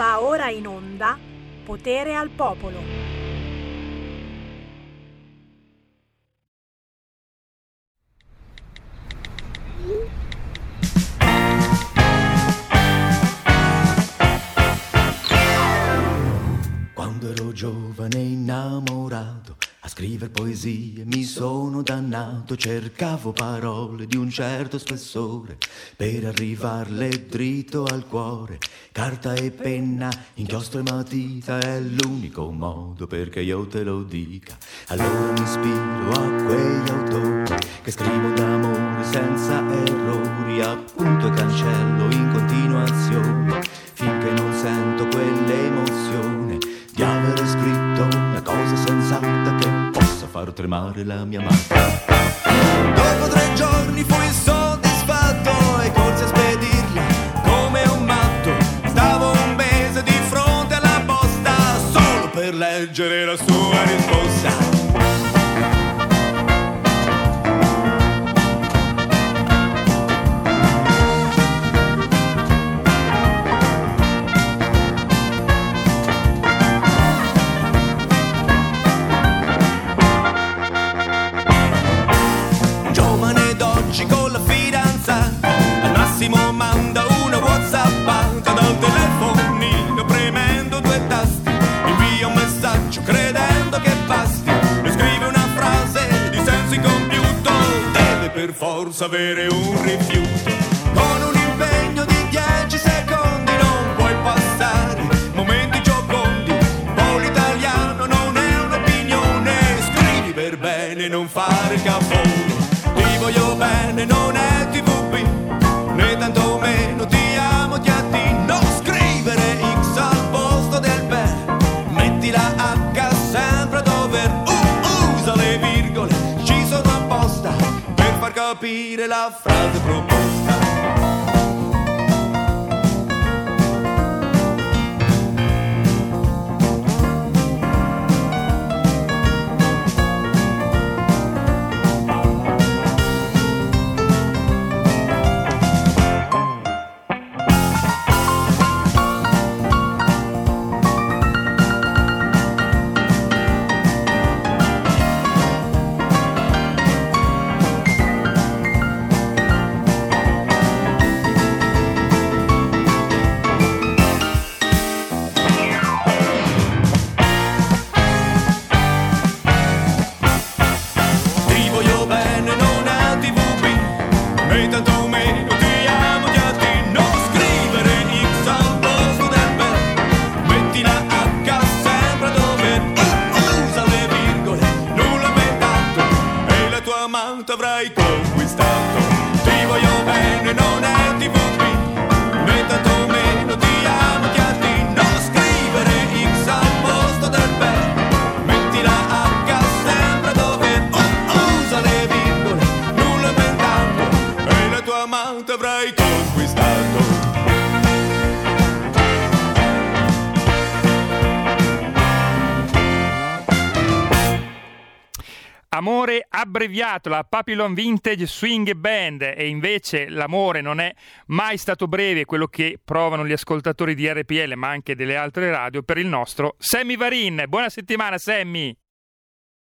Va ora in onda Potere al Popolo. Quando ero giovane innamorato scrivere poesie mi sono dannato, cercavo parole di un certo spessore per arrivarle dritto al cuore. Carta e penna, inchiostro e matita è l'unico modo perché io te lo dica. Allora mi ispiro a quegli autori che scrivono d'amore senza errori, appunto e cancello in continuazione finché non sento quell'emozione di avere scritto una cosa sensata che far tremare la mia mano. Dopo tre giorni fui soddisfatto e corsi a spedirla come un matto. Stavo un mese di fronte alla posta solo per leggere la sua risposta. Telefonino premendo due tasti. Invia un messaggio credendo che basti. E scrive una frase di senso incompiuto. Deve per forza avere un rifiuto. Con un impegno di 10 secondi non puoi passare. Momenti giocondi poi l'italiano non è un'opinione. Scrivi per bene non fare caffone. Ti voglio bene non è TVP capire la frase proposta abbreviato, la Papillon Vintage Swing Band e invece l'amore non è mai stato breve, quello che provano gli ascoltatori di RPL ma anche delle altre radio per il nostro Sammy Varin. Buona settimana Sammy!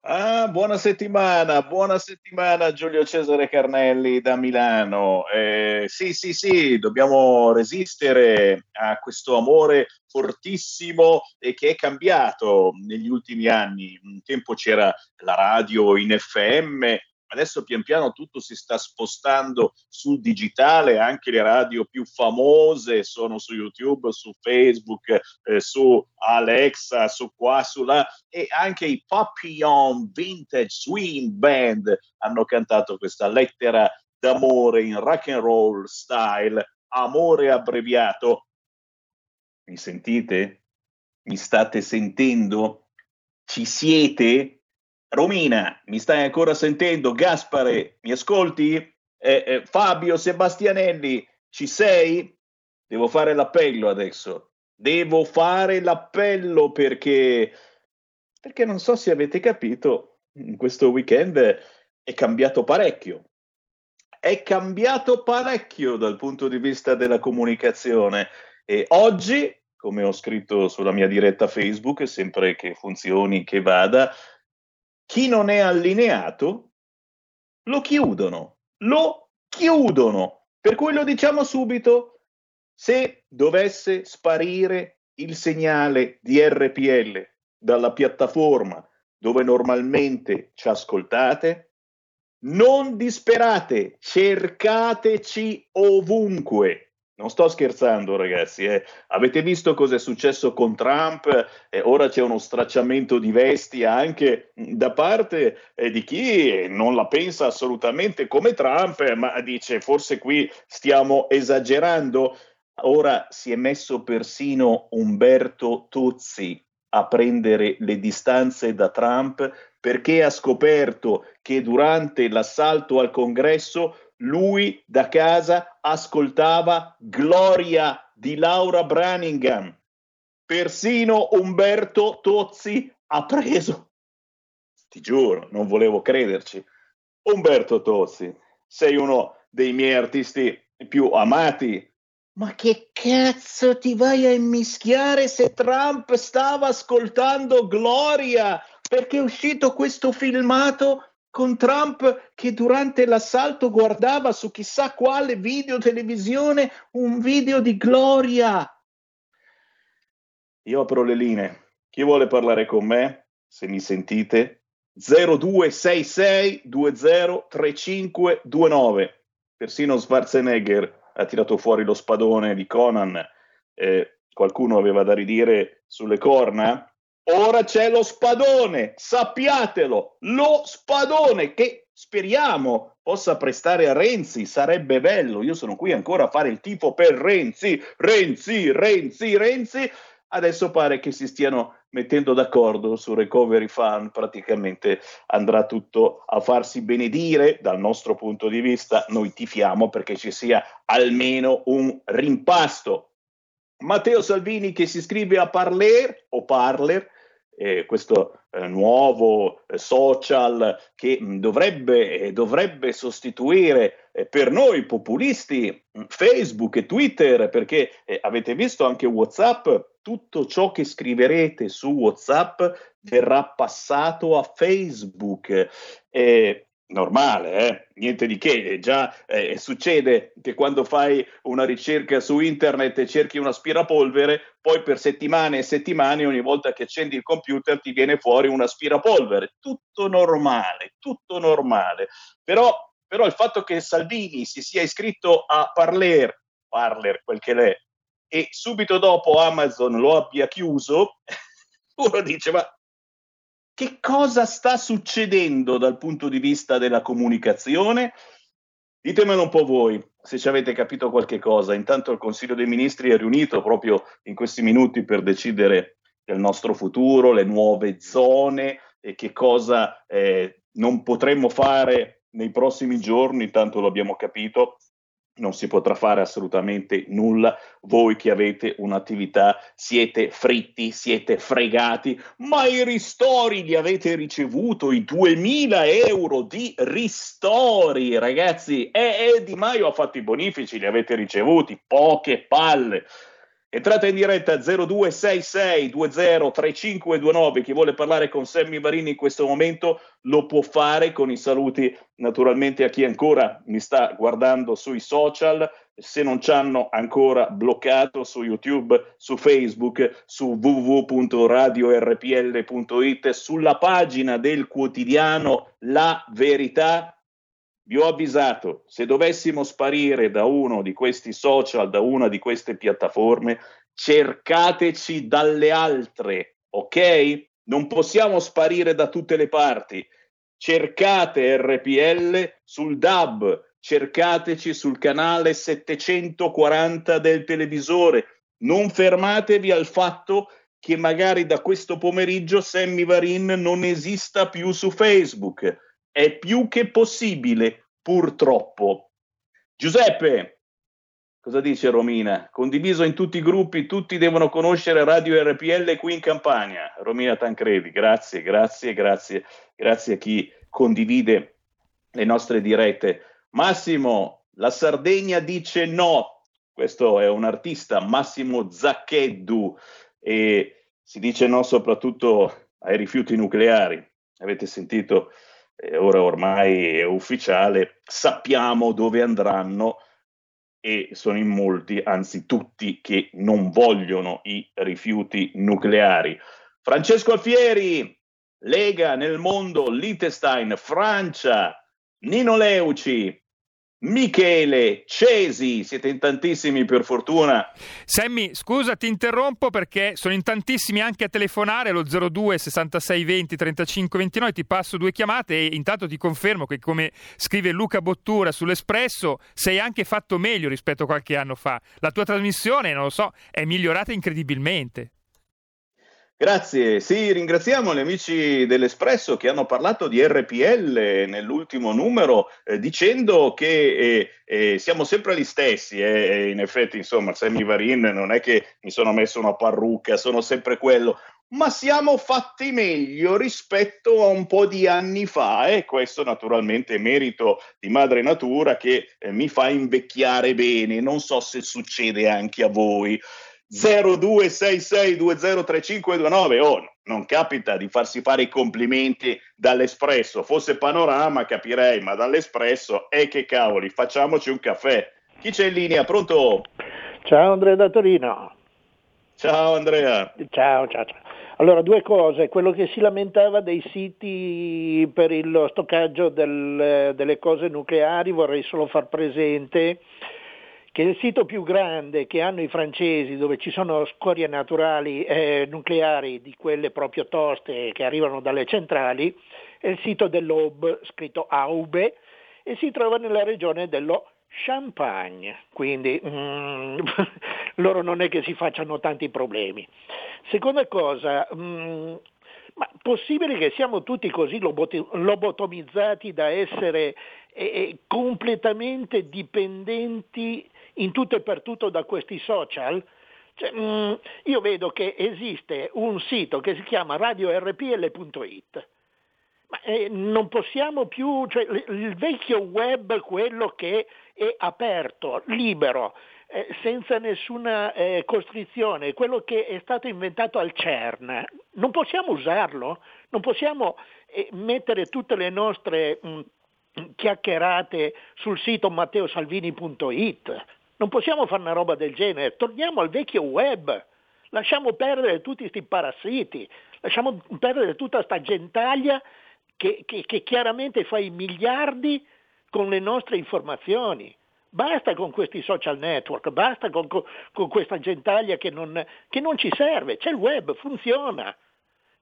Ah, buona settimana, buona settimana Giulio Cesare Carnelli da Milano. Eh, sì, sì, sì, dobbiamo resistere a questo amore fortissimo e che è cambiato negli ultimi anni. Un tempo c'era la radio in FM, adesso pian piano tutto si sta spostando sul digitale, anche le radio più famose sono su YouTube, su Facebook, eh, su Alexa, su qua, su là e anche i Papillon Vintage Swing Band hanno cantato questa lettera d'amore in rock and roll style, amore abbreviato. Mi sentite? Mi state sentendo? Ci siete? Romina, mi stai ancora sentendo? Gaspare, mi ascolti? Eh, eh, Fabio Sebastianelli, ci sei? Devo fare l'appello adesso. Devo fare l'appello perché, perché non so se avete capito, in questo weekend è cambiato parecchio. È cambiato parecchio dal punto di vista della comunicazione. E oggi come ho scritto sulla mia diretta Facebook, sempre che funzioni, che vada, chi non è allineato lo chiudono, lo chiudono. Per cui lo diciamo subito, se dovesse sparire il segnale di RPL dalla piattaforma dove normalmente ci ascoltate, non disperate, cercateci ovunque. Non sto scherzando, ragazzi. Eh. Avete visto cosa è successo con Trump? Eh, ora c'è uno stracciamento di vesti anche da parte eh, di chi non la pensa assolutamente come Trump, ma dice forse qui stiamo esagerando. Ora si è messo persino Umberto Tozzi a prendere le distanze da Trump perché ha scoperto che durante l'assalto al congresso lui da casa ascoltava Gloria di Laura Branningham. Persino Umberto Tozzi ha preso. Ti giuro, non volevo crederci. Umberto Tozzi, sei uno dei miei artisti più amati. Ma che cazzo ti vai a immischiare se Trump stava ascoltando Gloria? Perché è uscito questo filmato con Trump che durante l'assalto guardava su chissà quale video televisione un video di gloria. Io apro le linee. Chi vuole parlare con me? Se mi sentite, 0266 203529. Persino Schwarzenegger ha tirato fuori lo spadone di Conan. Eh, qualcuno aveva da ridire sulle corna? Ora c'è lo spadone, sappiatelo, lo spadone che speriamo possa prestare a Renzi, sarebbe bello. Io sono qui ancora a fare il tifo per Renzi, Renzi, Renzi, Renzi. Adesso pare che si stiano mettendo d'accordo su Recovery Fund, praticamente andrà tutto a farsi benedire dal nostro punto di vista. Noi tifiamo perché ci sia almeno un rimpasto. Matteo Salvini che si iscrive a Parler o Parler eh, questo eh, nuovo eh, social che mh, dovrebbe, eh, dovrebbe, sostituire eh, per noi populisti mh, Facebook e Twitter, perché eh, avete visto anche WhatsApp, tutto ciò che scriverete su WhatsApp verrà passato a Facebook. Eh, normale, eh? niente di che, già eh, succede che quando fai una ricerca su internet e cerchi un aspirapolvere, poi per settimane e settimane ogni volta che accendi il computer ti viene fuori un aspirapolvere, tutto normale, tutto normale. Però, però il fatto che Salvini si sia iscritto a Parler, Parler quel che l'è, e subito dopo Amazon lo abbia chiuso, uno dice ma che cosa sta succedendo dal punto di vista della comunicazione? Ditemelo un po' voi, se ci avete capito qualche cosa. Intanto il Consiglio dei Ministri è riunito proprio in questi minuti per decidere del nostro futuro, le nuove zone e che cosa eh, non potremmo fare nei prossimi giorni, tanto lo abbiamo capito, non si potrà fare assolutamente nulla. Voi che avete un'attività siete fritti, siete fregati, ma i ristori li avete ricevuto, i 2000 euro di ristori, ragazzi. E, e Di Maio ha fatto i bonifici, li avete ricevuti, poche palle. Entrate in diretta 0266 203529. Chi vuole parlare con Sammy Varini in questo momento lo può fare con i saluti naturalmente a chi ancora mi sta guardando sui social. Se non ci hanno ancora bloccato su YouTube, su Facebook, su www.radiorpl.it, sulla pagina del quotidiano La Verità, vi ho avvisato, se dovessimo sparire da uno di questi social, da una di queste piattaforme, cercateci dalle altre, ok? Non possiamo sparire da tutte le parti. Cercate RPL sul DAB, cercateci sul canale 740 del televisore. Non fermatevi al fatto che magari da questo pomeriggio Sammy Varin non esista più su Facebook è più che possibile, purtroppo. Giuseppe, cosa dice Romina? Condiviso in tutti i gruppi, tutti devono conoscere Radio RPL qui in Campania. Romina Tancredi, grazie, grazie, grazie, grazie a chi condivide le nostre dirette. Massimo, la Sardegna dice no. questo è un artista, Massimo Zaccheddu, e si dice no soprattutto ai rifiuti nucleari. Avete sentito, ora ormai è ufficiale, sappiamo dove andranno e sono in molti, anzi tutti, che non vogliono i rifiuti nucleari. Francesco Alfieri, Lega nel mondo, Liechtenstein, Francia, Nino Leuci, Michele Cesi, siete in tantissimi per fortuna. Sammy, scusa, ti interrompo perché sono in tantissimi anche a telefonare allo 02 66 20 35 29, ti passo due chiamate e intanto ti confermo che come scrive Luca Bottura sull'Espresso sei anche fatto meglio rispetto a qualche anno fa. La tua trasmissione, non lo so, è migliorata incredibilmente. Grazie, sì, ringraziamo gli amici dell'Espresso che hanno parlato di RPL nell'ultimo numero eh, dicendo che eh, eh, siamo sempre gli stessi e in effetti insomma Sammy Varin non è che mi sono messo una parrucca, sono sempre quello, ma siamo fatti meglio rispetto a un po' di anni fa e questo naturalmente è merito di madre natura che eh, mi fa invecchiare bene, non so se succede anche a voi. 0266203529. Oh, non capita di farsi fare i complimenti dall'espresso. Fosse panorama capirei, ma dall'espresso, e eh, che cavoli, facciamoci un caffè. Chi c'è in linea? Pronto? Ciao Andrea da Torino. Ciao Andrea. Ciao, ciao, ciao. Allora, due cose. Quello che si lamentava dei siti per lo stoccaggio del, delle cose nucleari, vorrei solo far presente che il sito più grande che hanno i francesi, dove ci sono scorie naturali eh, nucleari di quelle proprio toste che arrivano dalle centrali, è il sito dell'Aube, scritto Aube, e si trova nella regione dello Champagne, quindi mm, loro non è che si facciano tanti problemi. Seconda cosa, mm, ma possibile che siamo tutti così lobotomizzati da essere eh, completamente dipendenti in tutto e per tutto da questi social? Cioè, mh, mm, io vedo che esiste un sito che si chiama radiorpl.it, ma eh, non possiamo più, cioè, il, vecchio web, quello che è aperto, libero, eh, senza nessuna eh, costrizione, quello che è stato inventato al CERN, non possiamo usarlo, non possiamo eh, mettere tutte le nostre mh, mm, chiacchierate sul sito matteosalvini.it. Non possiamo fare una roba del genere, torniamo al vecchio web, lasciamo perdere tutti questi parassiti, lasciamo perdere tutta questa gentaglia che, che, che chiaramente fa i miliardi con le nostre informazioni. Basta con questi social network, basta con, con, con questa gentaglia che non, che non ci serve, c'è il web, funziona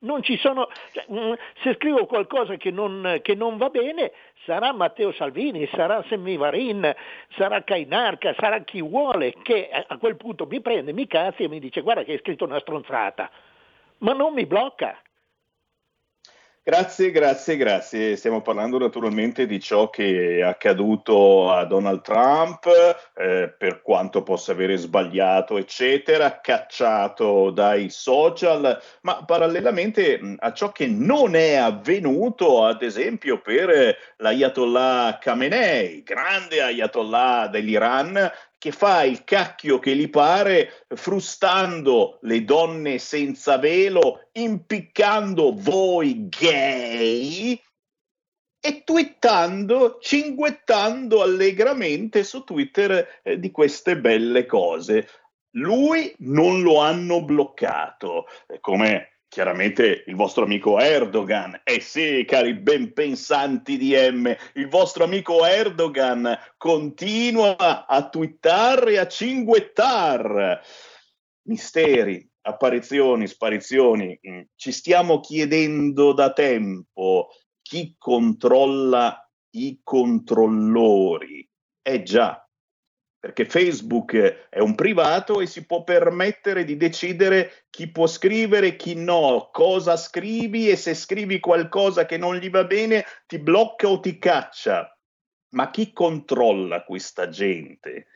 non ci sono, cioè, mm, se scrivo qualcosa che non, che non, va bene sarà Matteo Salvini, sarà Semivarin, sarà Cainarca, sarà chi vuole che a quel punto mi prende, mi cazzi e mi dice guarda che hai scritto una stronzata, ma non mi blocca. Grazie, grazie, grazie. Stiamo parlando naturalmente di ciò che è accaduto a Donald Trump, eh, per quanto possa avere sbagliato, eccetera, cacciato dai social, ma parallelamente a ciò che non è avvenuto, ad esempio, per l'Ayatollah Khamenei, grande Ayatollah dell'Iran, che fa il cacchio che gli pare, frustando le donne senza velo, impiccando voi gay e twittando, cinguettando allegramente su Twitter eh, di queste belle cose. Lui non lo hanno bloccato, come chiaramente il vostro amico Erdogan. Eh sì, cari ben pensanti di M, il vostro amico Erdogan continua a twittare e a cinguettar. Misteri, apparizioni, sparizioni. Mm, ci stiamo chiedendo da tempo chi controlla i controllori. Eh già, perché Facebook è un privato e si può permettere di decidere chi può scrivere, chi no, cosa scrivi e se scrivi qualcosa che non gli va bene ti blocca o ti caccia. Ma chi controlla questa gente?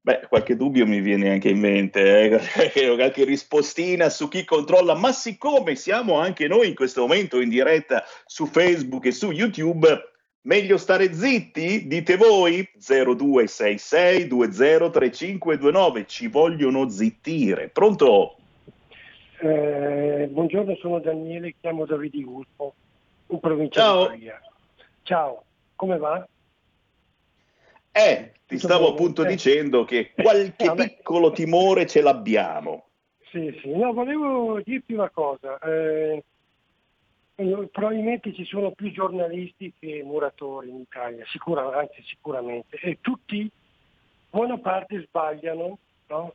Beh, qualche dubbio mi viene anche in mente, eh? qualche rispostina su chi controlla, ma siccome siamo anche noi in questo momento in diretta su Facebook e su YouTube, Meglio stare zitti? Dite voi? 0266 203529. Ci vogliono zittire. Pronto? Eh, buongiorno, sono Daniele, chiamo da Vidigulpo, in provincia Ciao. di Pavia. Ciao, come va? Eh, ti Tutto stavo bene? appunto Eh. dicendo che qualche Vabbè. piccolo timore ce l'abbiamo. Sì, sì, no, volevo dirti una cosa. eh, eh, probabilmente ci sono più giornalisti che muratori in Italia, sicura- anzi sicuramente, e tutti, buona parte sbagliano, no?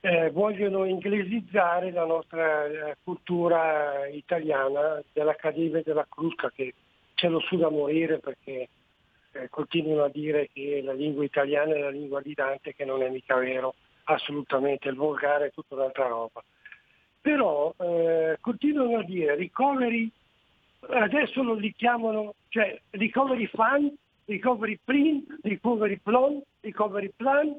Eh, vogliono inglesizzare la nostra eh, cultura italiana dell'Accademia della Crusca che ce lo suda morire perché eh, continuano a dire che la lingua italiana è la lingua di Dante, che non è mica vero, assolutamente, il volgare è tutta un'altra roba. Però eh, continuano a dire recovery, adesso lo li chiamano, cioè recovery fund, recovery print, recovery plan, recovery plan,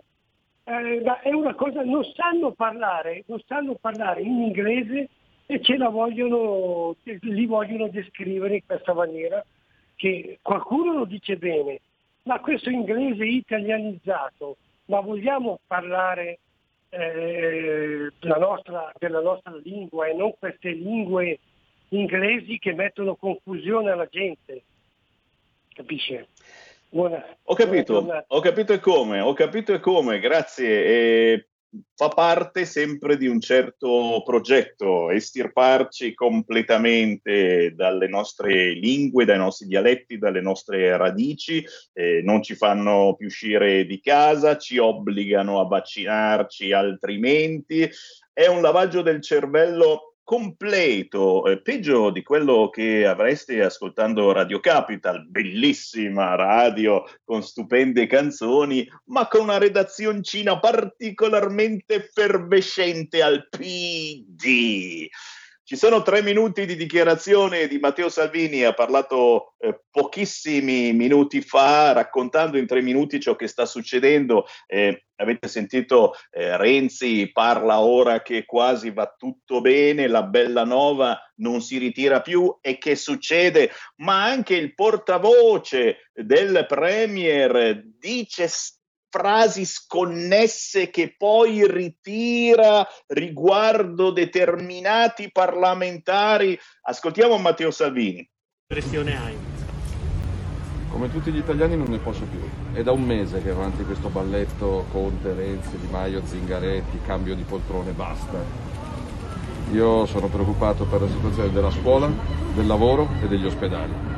eh, è una cosa, non sanno parlare, non sanno parlare in inglese e ce la vogliono, li vogliono descrivere in questa maniera che qualcuno lo dice bene, ma questo inglese italianizzato, ma vogliamo parlare eh, della, nostra, della nostra lingua e non queste lingue inglesi che mettono confusione alla gente. Capisce? Buona, Ho capito, ho capito e come, ho capito e come, grazie. E fa parte sempre di un certo progetto, estirparci completamente dalle nostre lingue, dai nostri dialetti, dalle nostre radici, eh, non ci fanno più uscire di casa, ci obbligano a vaccinarci altrimenti. È un lavaggio del cervello completo, eh, peggio di quello che avreste ascoltando Radio Capital, bellissima radio con stupende canzoni, ma con una redazioncina particolarmente effervescente al PD. Ci sono tre minuti di dichiarazione di Matteo Salvini, ha parlato eh, pochissimi minuti fa, raccontando in tre minuti ciò che sta succedendo. Eh, avete sentito eh, Renzi parla ora che quasi va tutto bene, la bella nova non si ritira più e che succede? Ma anche il portavoce del Premier dice frasi sconnesse che poi ritira riguardo determinati parlamentari. Ascoltiamo Matteo Salvini. impressione hai? Come tutti gli italiani non ne posso più. È da un mese che è avanti questo balletto Conte, Renzi, Di Maio, Zingaretti, cambio di poltrone, basta. Io sono preoccupato per la situazione della scuola, del lavoro e degli ospedali.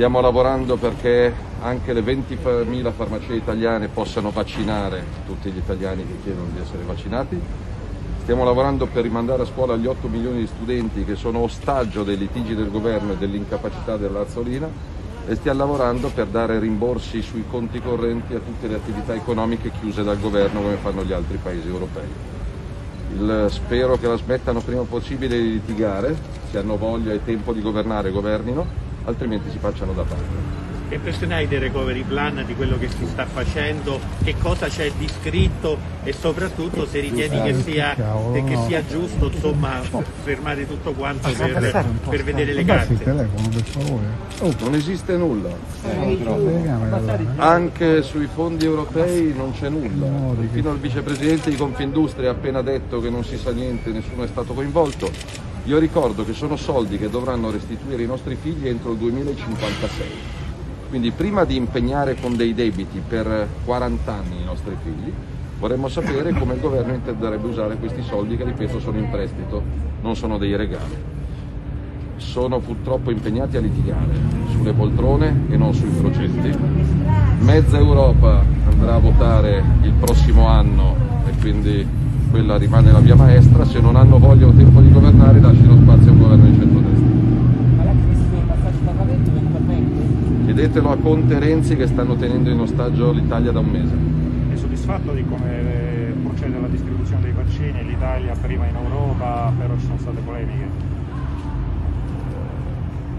Stiamo lavorando perché anche le 20.000 farmacie italiane possano vaccinare tutti gli italiani che chiedono di essere vaccinati. Stiamo lavorando per rimandare a scuola gli 8 milioni di studenti che sono ostaggio dei litigi del governo e dell'incapacità dell'Azzolina e stiamo lavorando per dare rimborsi sui conti correnti a tutte le attività economiche chiuse dal governo come fanno gli altri paesi europei. Il- spero che la smettano prima possibile di litigare, se hanno voglia e tempo di governare governino, altrimenti si facciano da parte. Che impressione hai del recovery plan, di quello che si sta facendo, che cosa c'è di scritto e soprattutto se ritieni che sia, che sia giusto insomma, fermare tutto quanto per, per vedere le carte. favore. Non esiste nulla. Anche sui fondi europei non c'è nulla. Fino al vicepresidente di Confindustria ha appena detto che non si sa niente, nessuno è stato coinvolto. Io ricordo che sono soldi che dovranno restituire i nostri figli entro il 2056. Quindi prima di impegnare con dei debiti per 40 anni i nostri figli, vorremmo sapere come il governo intenderebbe usare questi soldi che, ripeto, sono in prestito, non sono dei regali. Sono purtroppo impegnati a litigare sulle poltrone e non sui progetti. Mezza Europa andrà a votare il prossimo anno e quindi quella rimane la via maestra. Se non hanno voglia o tempo di governare, lasciano spazio a un governo di centrodestra. Chiedetelo a Conte e Renzi che stanno tenendo in ostaggio l'Italia da un mese. È soddisfatto di come eh, procede la distribuzione dei vaccini? L'Italia prima in Europa, però ci sono state polemiche.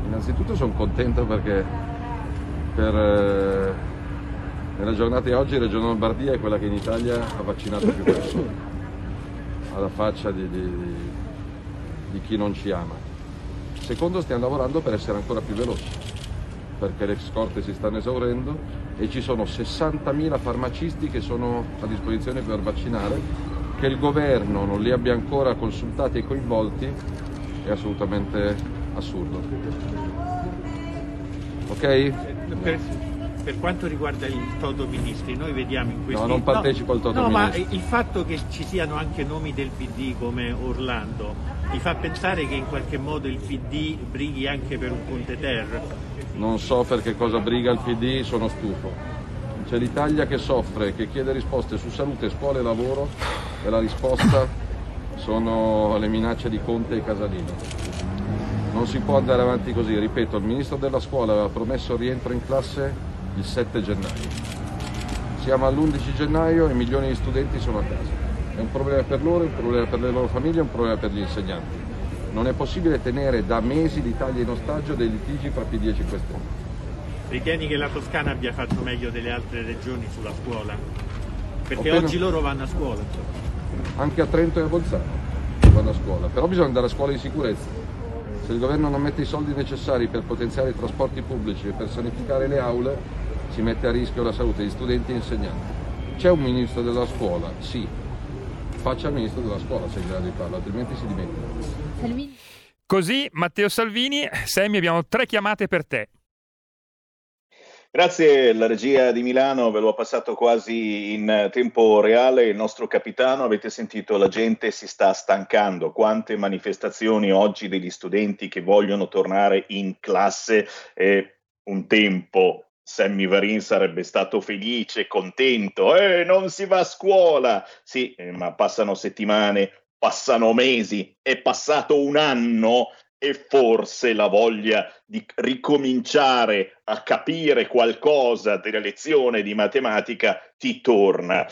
Innanzitutto sono contento perché per, eh, nella giornata di oggi Regione Lombardia è quella che in Italia ha vaccinato più persone, alla faccia di, di- di chi non ci ama. Secondo, stiamo lavorando per essere ancora più veloci. perché le scorte si stanno esaurendo e ci sono 60.000 farmacisti che sono a disposizione per vaccinare, che il governo non li abbia ancora consultati e coinvolti è assolutamente assurdo. Ok? Per, quanto riguarda il Toto Ministri, noi vediamo in questi... No, non partecipo al Toto No, ma Ministri. il fatto che ci siano anche nomi del PD come Orlando mi fa pensare che in qualche modo il PD brighi anche per un Conte Ter. Non so per che cosa briga il PD, sono stufo. C'è l'Italia che soffre, che chiede risposte su salute, scuola e lavoro e la risposta sono le minacce di Conte e Casalino. Non si può andare avanti così, ripeto, il ministro della scuola aveva promesso rientro in classe il 7 gennaio. Siamo all'11 gennaio e milioni di studenti sono a casa. È un problema per loro, è un problema per le loro famiglie, è un problema per gli insegnanti. Non è possibile tenere da mesi l'Italia in ostaggio dei litigi fra PD e 5 Stelle. Ritieni che la Toscana abbia fatto meglio delle altre regioni sulla scuola? Perché Appena- oggi loro vanno a scuola. Anche a Trento e a Bolzano vanno a scuola, però bisogna andare a scuola in sicurezza. Se il governo non mette i soldi necessari per potenziare i trasporti pubblici e per sanificare le aule, si mette a rischio la salute di studenti e insegnanti. C'è un ministro della scuola? Sì. Faccia il ministro della scuola se è in grado di farlo, altrimenti si dimentica. Così, Matteo Salvini, Sammy, abbiamo tre chiamate per te. Grazie, la regia di Milano ve l'ho passato quasi in tempo reale. Il nostro capitano, avete sentito, la gente si sta stancando. Quante manifestazioni oggi degli studenti che vogliono tornare in classe. Eh, un tempo Sammy Varin sarebbe stato felice, contento. Eh, non si va a scuola. Sì, eh, ma passano settimane, passano mesi, è passato un anno e forse la voglia di ricominciare a capire qualcosa della lezione di matematica ti torna.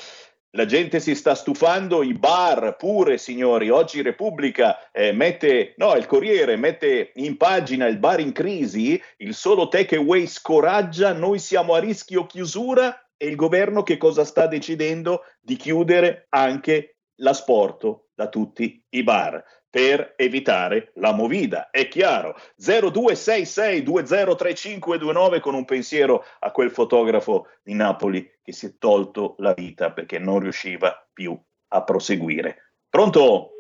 La gente si sta stufando, i bar pure, signori. Oggi Repubblica eh, mette, no, il Corriere mette in pagina il bar in crisi, il solo takeaway scoraggia, noi siamo a rischio chiusura e il governo che cosa sta decidendo? Di chiudere anche l'asporto da tutti i bar per evitare la movida. È chiaro. 0266203529 con un pensiero a quel fotografo di Napoli che si è tolto la vita perché non riusciva più a proseguire. Pronto?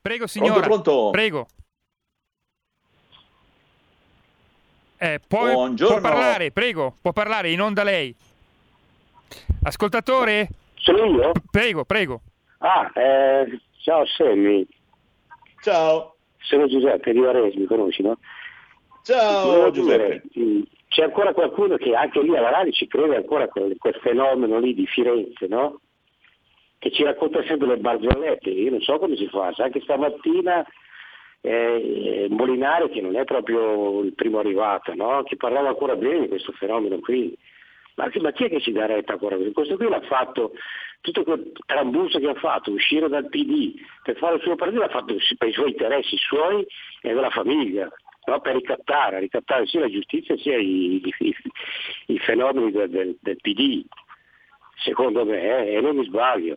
Prego, signora. Pronto, pronto? Prego. Eh, può, Buongiorno. può parlare, prego, può parlare, in onda lei. Ascoltatore? Sono io? Prego, prego. Ah, eh, ciao Sammy. Ciao. Sono Giuseppe di Varese, mi conosci, no? Ciao Volevo Giuseppe. dire, c'è ancora qualcuno che anche lì alla radio ci crede ancora a quel, quel fenomeno lì di Firenze, no? Che ci racconta sempre le barzellette, io non so come si fa, sa che stamattina eh, Molinari, che non è proprio il primo arrivato, no? Che parlava ancora bene di questo fenomeno qui. Ma, ma chi è che ci dà retta ancora? Questo qui l'ha fatto, tutto quel trambusto che ha fatto, uscire dal PD per fare il suo partito, l'ha fatto per i suoi interessi suoi e della famiglia, no? per ricattare, ricattare sia la giustizia sia i, i- i fenomeni del, del- del PD, secondo me, eh, e non mi sbaglio.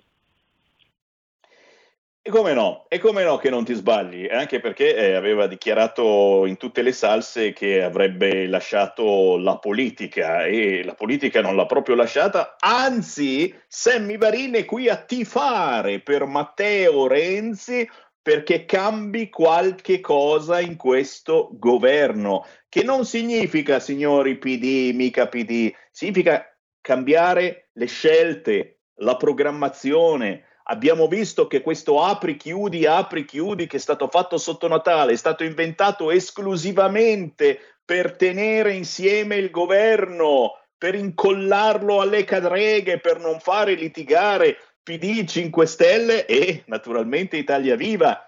E come no? E come no che non ti sbagli? Anche perché eh, aveva dichiarato in tutte le salse che avrebbe lasciato la politica e la politica non l'ha proprio lasciata, anzi Sammy Varin è qui a tifare per Matteo Renzi perché cambi qualche cosa in questo governo, che non significa, signori PD, mica PD, significa cambiare le scelte, la programmazione, Abbiamo visto che questo apri chiudi, apri chiudi che è stato fatto sotto Natale è stato inventato esclusivamente per tenere insieme il governo, per incollarlo alle cadreghe, per non fare litigare PD 5 Stelle e naturalmente Italia Viva.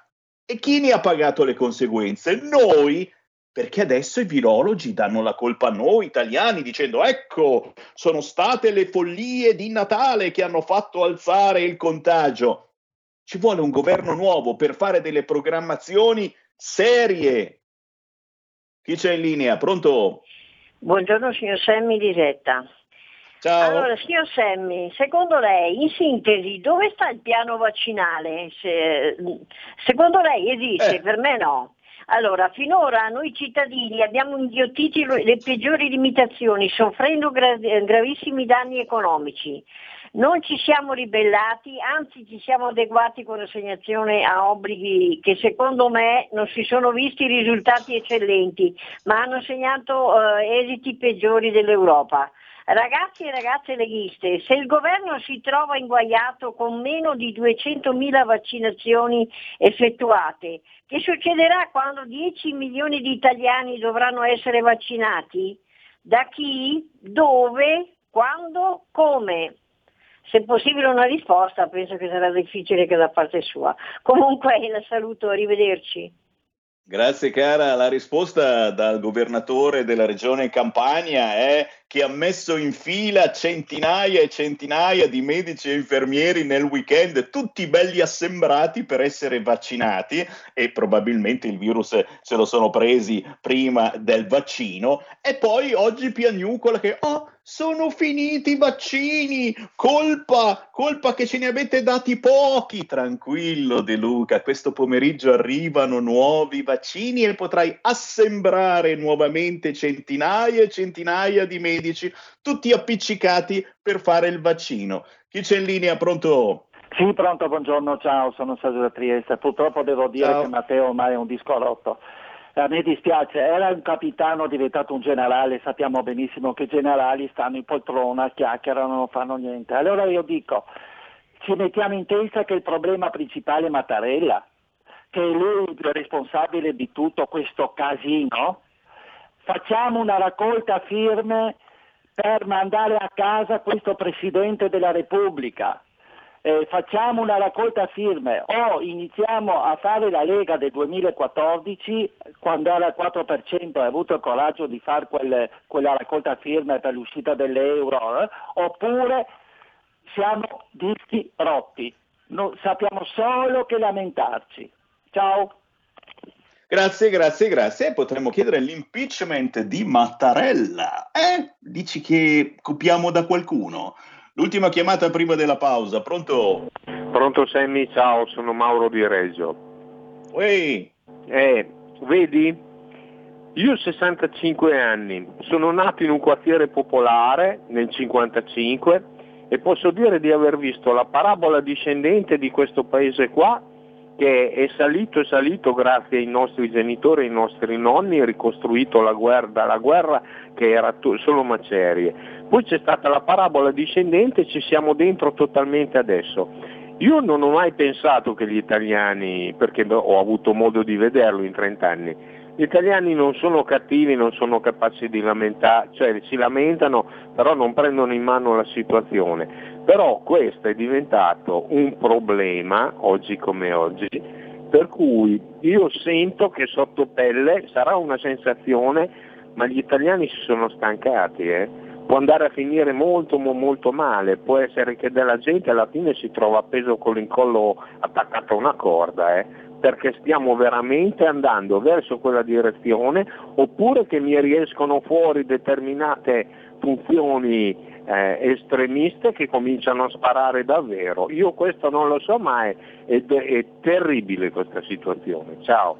E chi ne ha pagato le conseguenze? Noi, perché adesso i virologi danno la colpa a noi italiani dicendo ecco, sono state le follie di Natale che hanno fatto alzare il contagio. Ci vuole un governo nuovo per fare delle programmazioni serie. Chi c'è in linea? Pronto? Buongiorno signor Semmi di Retta. Ciao. Allora, signor Semmi, secondo lei, in sintesi, dove sta il piano vaccinale? Se- secondo lei esiste? Eh. Per me no. Allora, finora noi cittadini abbiamo inghiottito le peggiori limitazioni, soffrendo gra- gravissimi danni economici. Non ci siamo ribellati, anzi ci siamo adeguati con assegnazione a obblighi che secondo me non si sono visti risultati eccellenti, ma hanno segnato eh, esiti peggiori dell'Europa. Ragazzi e ragazze leghiste, se il governo si trova inguaiato con meno di 200.000 vaccinazioni effettuate, che succederà quando 10 milioni di italiani dovranno essere vaccinati? Da chi? Dove? Quando? Come? Se possibile una risposta, penso che sarà difficile che da parte sua. Comunque la saluto, arrivederci. Grazie cara, la risposta dal governatore della regione Campania è che ha messo in fila centinaia e centinaia di medici e infermieri nel weekend, tutti belli assembrati per essere vaccinati e probabilmente il virus se lo sono presi prima del vaccino e poi oggi piagnucola che oh, sono finiti i vaccini, colpa, colpa che ce ne avete dati pochi. Tranquillo De Luca, questo pomeriggio arrivano nuovi vaccini e potrai assembrare nuovamente centinaia e centinaia di medici, tutti appiccicati per fare il vaccino. Chi c'è in linea? Pronto? Sì, pronto, buongiorno, ciao, sono Sergio da Trieste. Purtroppo devo dire Ciao. che Matteo ormai è un disco rotto. A me dispiace, era un capitano diventato un generale, sappiamo benissimo che i generali stanno in poltrona, chiacchierano, non fanno niente. Allora io dico, ci mettiamo in testa che il problema principale è Mattarella, che è lui il responsabile di tutto questo casino. Facciamo una raccolta firme per mandare a casa questo Presidente della Repubblica. Eh, facciamo una raccolta firme o iniziamo a fare la Lega del 2014 quando era al 4% e ha avuto il coraggio di fare quel- quella raccolta firme per l'uscita dell'euro eh, oppure siamo dischi rotti, No- sappiamo solo che lamentarci. Ciao. Grazie, grazie, grazie. Potremmo chiedere l'impeachment di Mattarella. Eh? Dici che copiamo da qualcuno? L'ultima chiamata prima della pausa. Pronto? Pronto Sammy, ciao, sono Mauro di Reggio. Ehi, Eh, vedi? Io ho 65 anni, sono nato in un quartiere popolare nel 55 e posso dire di aver visto la parabola discendente di questo paese qua che è salito e salito grazie ai nostri genitori ai nostri nonni, ricostruito la guerra, dalla guerra che era solo macerie. Poi c'è stata la parabola discendente e ci siamo dentro totalmente adesso. Io non ho mai pensato che gli italiani, perché ho avuto modo di vederlo in 30 anni, gli italiani non sono cattivi, non sono capaci di lamentare, cioè si lamentano, però non prendono in mano la situazione. Però questo è diventato un problema, oggi come oggi, per cui io sento che sotto pelle sarà una sensazione, ma gli italiani si sono stancati, eh. può andare a finire molto mo- molto male, può essere che della gente alla fine si trova appeso con l'incollo attaccato a una corda, eh, perché stiamo veramente andando verso quella direzione, oppure che mi riescono fuori determinate funzioni eh, estremiste che cominciano a sparare davvero. Io questo non lo so, ma è, è- è terribile questa situazione. Ciao.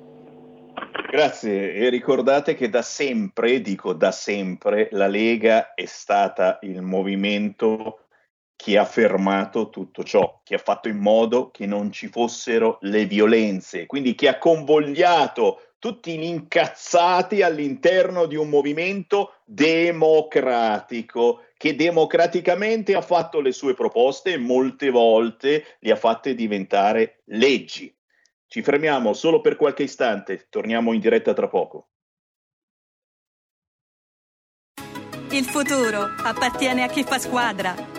grazie. E ricordate che da sempre, dico da sempre, la Lega è stata il movimento che ha fermato tutto ciò, che ha fatto in modo che non ci fossero le violenze, quindi che ha convogliato tutti gli incazzati all'interno di un movimento democratico che democraticamente ha fatto le sue proposte e molte volte le ha fatte diventare leggi. Ci fermiamo solo per qualche istante, torniamo in diretta tra poco. Il futuro appartiene a chi fa squadra.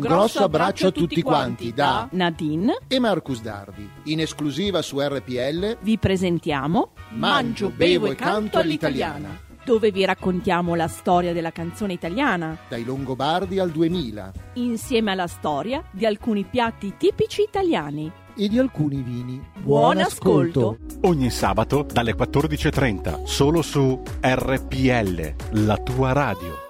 Grosso abbraccio a tutti quanti da Nadine e Marcus Dardi. In esclusiva su RPL vi presentiamo Mangio, bevo e canto all'italiana. dove vi raccontiamo la storia della canzone italiana, Dai Longobardi al 2000 insieme alla storia di alcuni piatti tipici italiani. e di alcuni vini. Buon ascolto. Ogni sabato dalle 14.30, solo su RPL, la tua radio.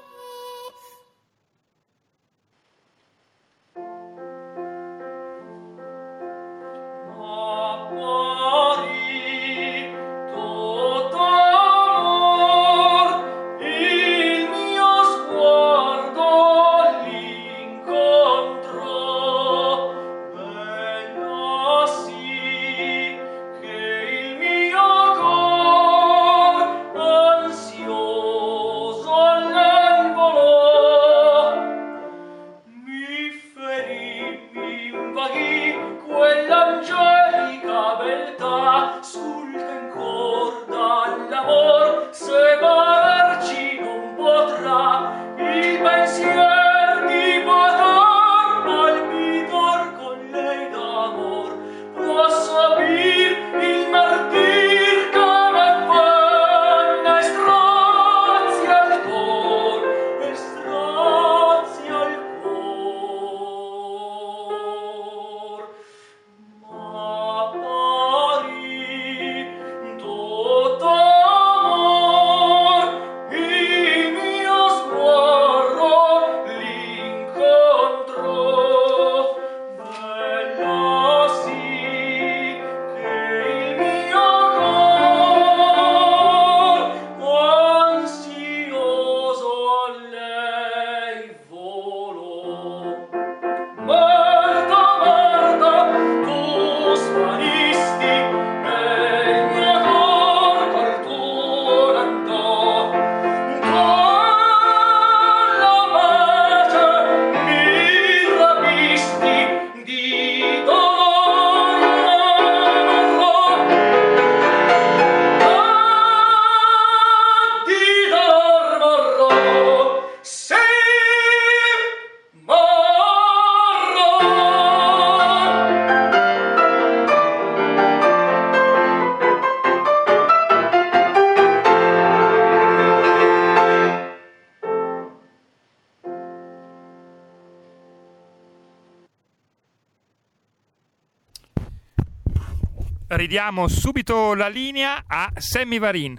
Ridiamo subito la linea a Sammy Varin.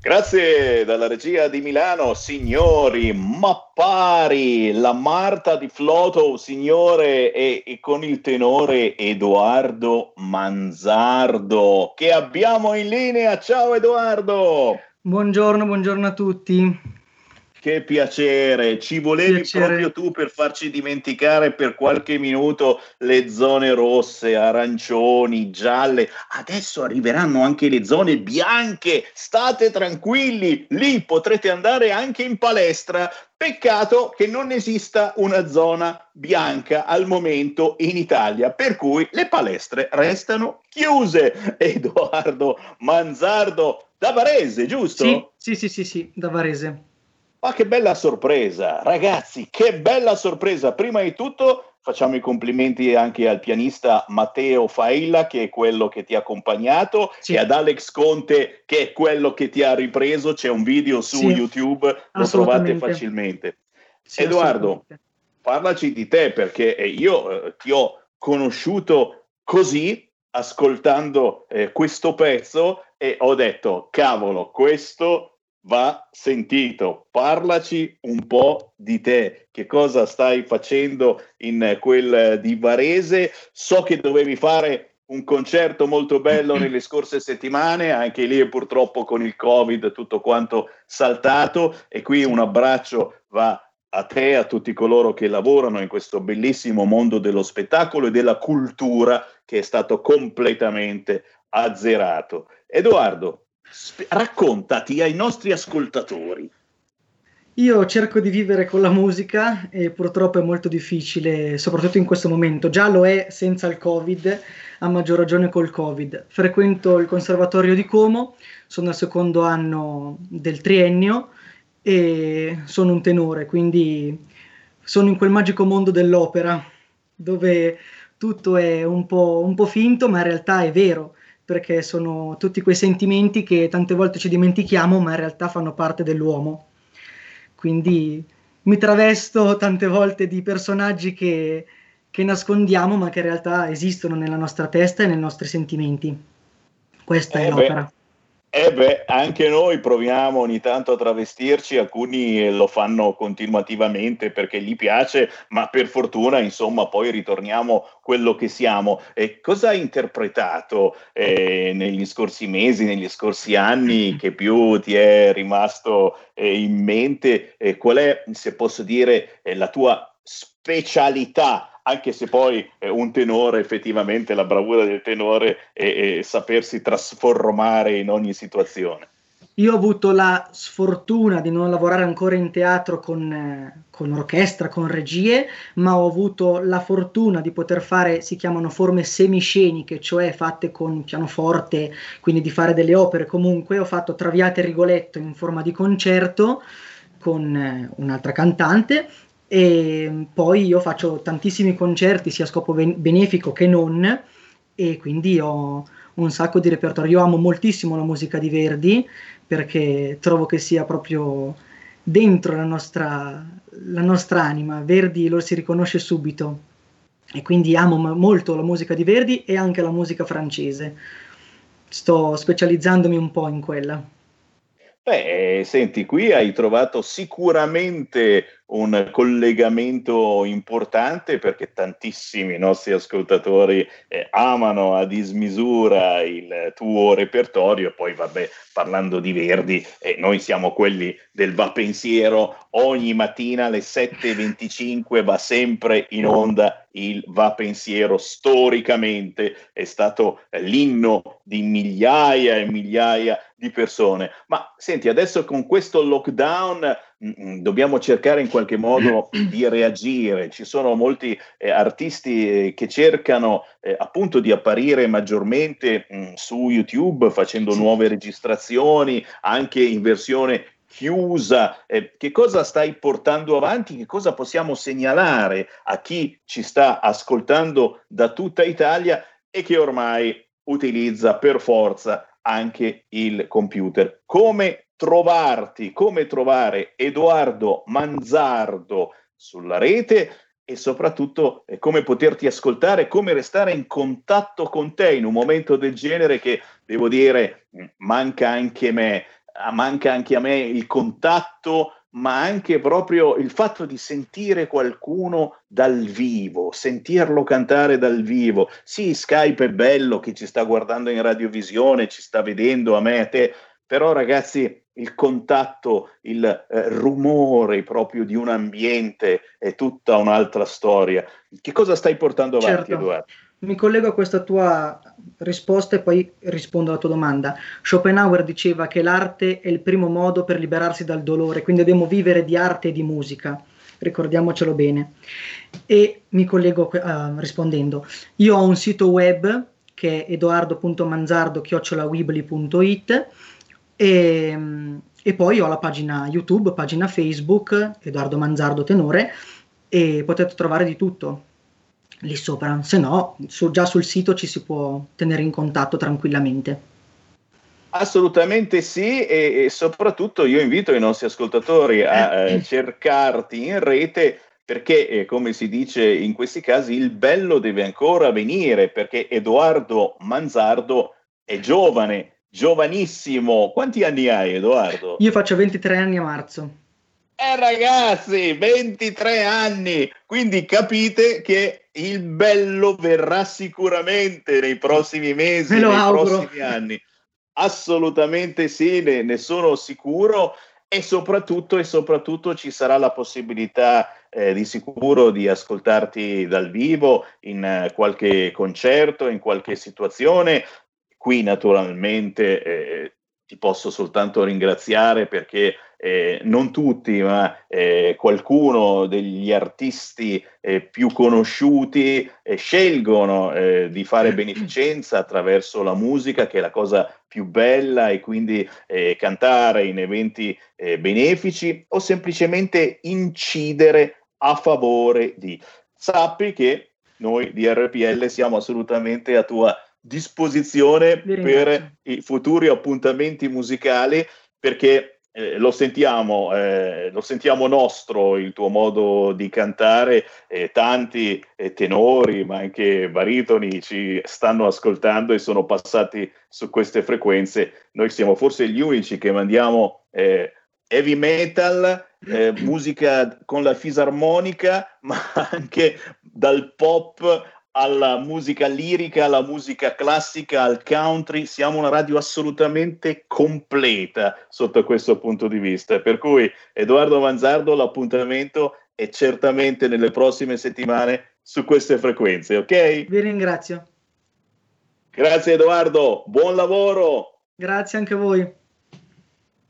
Grazie dalla regia di Milano, signori, ma pari la Marta di Floto, signore, e, e con il tenore Edoardo Manzardo, che abbiamo in linea. Ciao Edoardo! Buongiorno, buongiorno a tutti. Che piacere, ci volevi Piacere. proprio tu per farci dimenticare per qualche minuto le zone rosse, arancioni, gialle. Adesso arriveranno anche le zone bianche. State tranquilli, lì potrete andare anche in palestra. Peccato che non esista una zona bianca al momento in Italia, per cui le palestre restano chiuse. Edoardo Manzardo da Varese, giusto? Sì, sì, sì, sì, sì, da Varese. Ma che bella sorpresa, ragazzi, che bella sorpresa. Prima di tutto facciamo i complimenti anche al pianista Matteo Failla, che è quello che ti ha accompagnato, e ad Alex Conte, che è quello che ti ha ripreso. C'è un video su Sì, YouTube, lo trovate facilmente. Sì, Edoardo, parlaci di te, perché eh, io eh, ti ho conosciuto così, ascoltando eh, questo pezzo, e ho detto, cavolo, questo va sentito. Parlaci un po' di te, che cosa stai facendo in quel di Varese. So che dovevi fare un concerto molto bello nelle scorse settimane, anche lì purtroppo con il Covid tutto quanto saltato e qui un abbraccio va a te, a tutti coloro che lavorano in questo bellissimo mondo dello spettacolo e della cultura che è stato completamente azzerato. Edoardo, sp- raccontati ai nostri ascoltatori. Io cerco di vivere con la musica e purtroppo è molto difficile, soprattutto in questo momento. Già lo è senza il Covid, a maggior ragione col Covid. Frequento il Conservatorio di Como, sono al secondo anno del triennio e sono un tenore, quindi sono in quel magico mondo dell'opera dove tutto è un po', un po' finto, ma in realtà è vero, perché sono tutti quei sentimenti che tante volte ci dimentichiamo, ma in realtà fanno parte dell'uomo quindi mi travesto tante volte di personaggi che, che nascondiamo ma che in realtà esistono nella nostra testa e nei nostri sentimenti. Questa Eh è l'opera. Eh beh, anche noi proviamo ogni tanto a travestirci, alcuni lo fanno continuativamente perché gli piace, ma per fortuna, insomma, poi ritorniamo quello che siamo. E cosa hai interpretato eh, negli scorsi mesi, negli scorsi anni che più ti è rimasto eh, in mente? E qual è, se posso dire, eh, la tua specialità? Anche se poi eh, un tenore, effettivamente, la bravura del tenore è, è sapersi trasformare in ogni situazione. Io ho avuto la sfortuna di non lavorare ancora in teatro con, eh, con orchestra, con regie, ma ho avuto la fortuna di poter fare, si chiamano forme semisceniche, cioè fatte con pianoforte, quindi di fare delle opere comunque. Ho fatto Traviate e Rigoletto in forma di concerto con eh, un'altra cantante e poi io faccio tantissimi concerti sia a scopo ben- benefico che non e quindi ho un sacco di repertorio. Io amo moltissimo la musica di Verdi perché trovo che sia proprio dentro la nostra, la nostra anima. Verdi lo si riconosce subito e quindi amo molto la musica di Verdi e anche la musica francese. Sto specializzandomi un po' in quella. Beh, senti, qui hai trovato sicuramente un collegamento importante perché tantissimi nostri ascoltatori eh, amano a dismisura il tuo repertorio. Poi, vabbè, parlando di Verdi, eh, noi siamo quelli del Va Pensiero. Ogni mattina alle 7.25 va sempre in onda il Va Pensiero. Storicamente è stato eh, l'inno di migliaia e migliaia di persone. Ma senti, adesso con questo lockdown dobbiamo cercare in qualche modo di reagire. Ci sono molti eh, artisti eh, che cercano eh, appunto di apparire maggiormente mh, su YouTube facendo nuove registrazioni, anche in versione chiusa. Eh, che cosa stai portando avanti? Che cosa possiamo segnalare a chi ci sta ascoltando da tutta Italia e che ormai utilizza per forza anche il computer? Come trovarti, come trovare Edoardo Manzardo sulla rete e soprattutto eh, come poterti ascoltare, come restare in contatto con te in un momento del genere che devo dire mh, manca anche me, ah, manca anche a me il contatto, ma anche proprio il fatto di sentire qualcuno dal vivo, sentirlo cantare dal vivo. Sì, Skype è bello, chi ci sta guardando in radiovisione, ci sta vedendo a me, a te, però ragazzi il contatto, il eh, rumore proprio di un ambiente è tutta un'altra storia. Che cosa stai portando avanti, Certo. Edoardo? Mi collego a questa tua risposta e poi rispondo alla tua domanda. Schopenhauer diceva che l'arte è il primo modo per liberarsi dal dolore, quindi dobbiamo vivere di arte e di musica, ricordiamocelo bene. E mi collego eh, rispondendo. Io ho un sito web che è edoardo.manzardo.weebly.it e, e poi ho la pagina YouTube, pagina Facebook, Edoardo Manzardo Tenore, e potete trovare di tutto lì sopra, se no su- già sul sito ci si può tenere in contatto tranquillamente. Assolutamente sì e, e soprattutto io invito i nostri ascoltatori a eh, cercarti in rete perché, eh, come si dice in questi casi, il bello deve ancora venire perché Edoardo Manzardo è giovane, giovanissimo. Quanti anni hai Edoardo? Io faccio 23 anni a marzo. Eh ragazzi, 23 anni, quindi capite che il bello verrà sicuramente nei prossimi mesi, Me nei auguro. prossimi anni. Assolutamente sì, ne, ne sono sicuro e soprattutto, e soprattutto ci sarà la possibilità eh, di sicuro di ascoltarti dal vivo in eh, qualche concerto, in qualche situazione. Qui naturalmente eh, ti posso soltanto ringraziare perché eh, non tutti, ma eh, qualcuno degli artisti eh, più conosciuti eh, scelgono eh, di fare beneficenza attraverso la musica, che è la cosa più bella, e quindi eh, cantare in eventi benefici o semplicemente incidere a favore di. Sappi che noi di RPL siamo assolutamente a tua disposizione per i futuri appuntamenti musicali perché eh, lo, sentiamo, eh, lo sentiamo nostro il tuo modo di cantare, eh, tanti tenori ma anche baritoni ci stanno ascoltando e sono passati su queste frequenze. Noi siamo forse gli unici che mandiamo eh, heavy metal, eh, musica con la fisarmonica, ma anche dal pop alla musica lirica, alla musica classica, al country, siamo una radio assolutamente completa sotto questo punto di vista. Per cui Edoardo Manzardo, l'appuntamento è certamente nelle prossime settimane su queste frequenze, ok? Vi ringrazio. Grazie Edoardo, buon lavoro. Grazie anche a voi.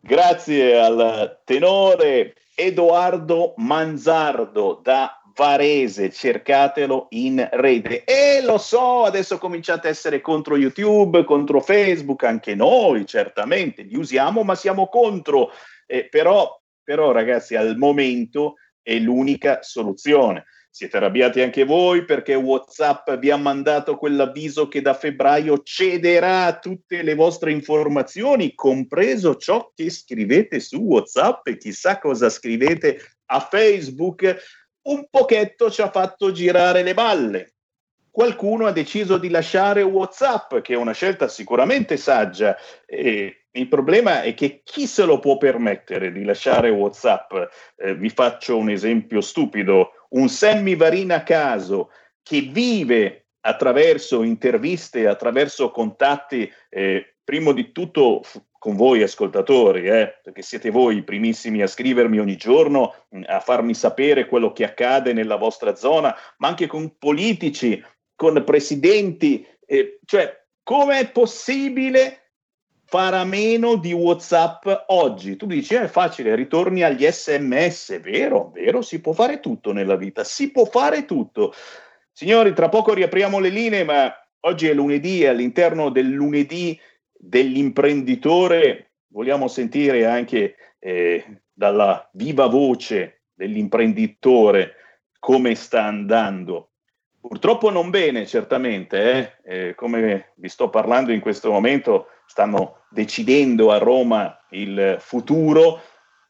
Grazie al tenore Edoardo Manzardo da Varese, cercatelo in rete. E lo so, adesso cominciate a essere contro YouTube, contro Facebook, anche noi certamente li usiamo, ma siamo contro. Eh, però, però, ragazzi, al momento è l'unica soluzione. Siete arrabbiati anche voi perché WhatsApp vi ha mandato quell'avviso che da febbraio cederà tutte le vostre informazioni, compreso ciò che scrivete su WhatsApp e chissà cosa scrivete a Facebook un pochetto ci ha fatto girare le balle. Qualcuno ha deciso di lasciare WhatsApp, che è una scelta sicuramente saggia. E il problema è che chi se lo può permettere di lasciare WhatsApp? Eh, vi faccio un esempio stupido. Un Sammy Varina a caso che vive attraverso interviste, attraverso contatti, eh, primo di tutto con voi ascoltatori, eh, perché siete voi i primissimi a scrivermi ogni giorno, mm, a farmi sapere quello che accade nella vostra zona, ma anche con politici, con presidenti, eh, cioè come è possibile fare a meno di WhatsApp oggi? Tu dici, eh, è facile, ritorni agli sms, vero, vero, si può fare tutto nella vita, si può fare tutto. Signori, tra poco riapriamo le linee, ma oggi è lunedì e all'interno del lunedì dell'imprenditore vogliamo sentire anche eh, dalla viva voce dell'imprenditore come sta andando. Purtroppo non bene, certamente, eh? Eh, come vi sto parlando in questo momento, stanno decidendo a Roma il futuro,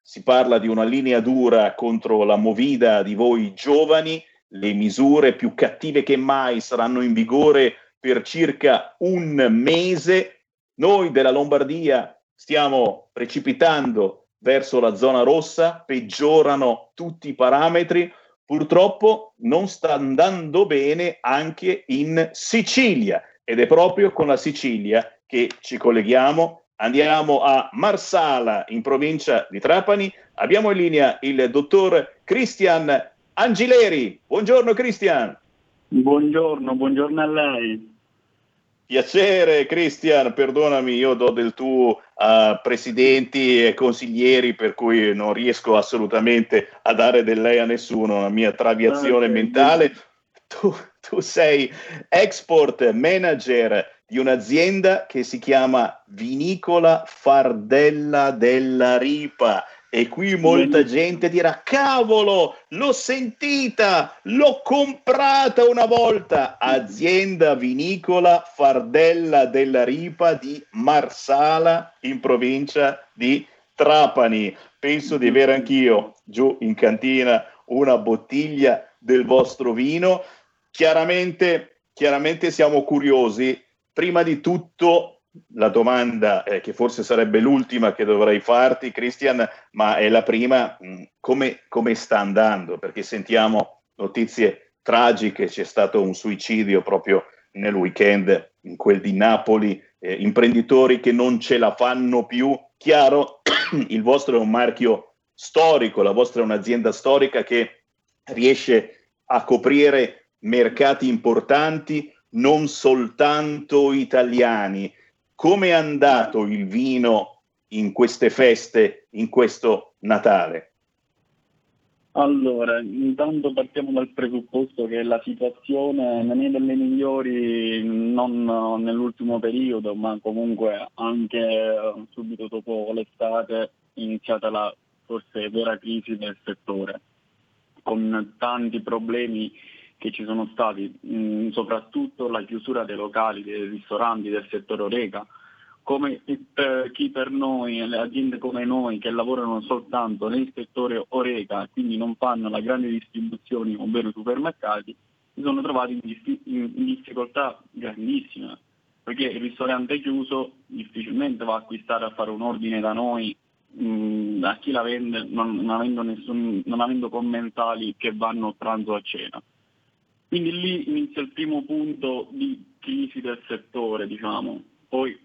si parla di una linea dura contro la movida di voi giovani, le misure più cattive che mai saranno in vigore per circa un mese, noi della Lombardia stiamo precipitando verso la zona rossa, peggiorano tutti i parametri. Purtroppo non sta andando bene anche in Sicilia ed è proprio con la Sicilia che ci colleghiamo. Andiamo a Marsala in provincia di Trapani. Abbiamo in linea il dottor Cristian Angileri. Buongiorno Cristian. Buongiorno, buongiorno a lei. Piacere, Cristian, perdonami, io do del tuo a presidenti e consiglieri, per cui non riesco assolutamente a dare del lei a nessuno, la mia traviazione okay. mentale. Tu, tu sei export manager di un'azienda che si chiama Vinicola Fardella della Ripa e qui molta gente dirà, cavolo, l'ho sentita, l'ho comprata una volta. Azienda vinicola Fardella della Ripa di Marsala in provincia di Trapani. Penso di avere anch'io giù in cantina una bottiglia del vostro vino. Chiaramente, chiaramente siamo curiosi. Prima di tutto la domanda, eh, che forse sarebbe l'ultima che dovrei farti, Christian, ma è la prima, mm, come, come sta andando? Perché sentiamo notizie tragiche, c'è stato un suicidio proprio nel weekend, in quel di Napoli, eh, imprenditori che non ce la fanno più. Chiaro, il vostro è un marchio storico, la vostra è un'azienda storica che riesce a coprire mercati importanti, non soltanto italiani come è andato il vino in queste feste, in questo Natale? Allora, intanto partiamo dal presupposto che la situazione non è delle migliori non nell'ultimo periodo, ma comunque anche eh, subito dopo l'estate è iniziata la forse vera crisi del settore, con tanti problemi che ci sono stati, mh, soprattutto la chiusura dei locali, dei ristoranti del settore Oreca, come per chi per noi, le aziende come noi che lavorano soltanto nel settore Oreca, quindi non fanno la grande distribuzione, ovvero i supermercati, si sono trovati in, diffi- in difficoltà grandissime, perché il ristorante chiuso difficilmente va a acquistare a fare un ordine da noi mh, a chi la vende non, non, avendo nessun, non avendo commensali che vanno pranzo a cena. Quindi lì inizia il primo punto di crisi del settore, diciamo. Poi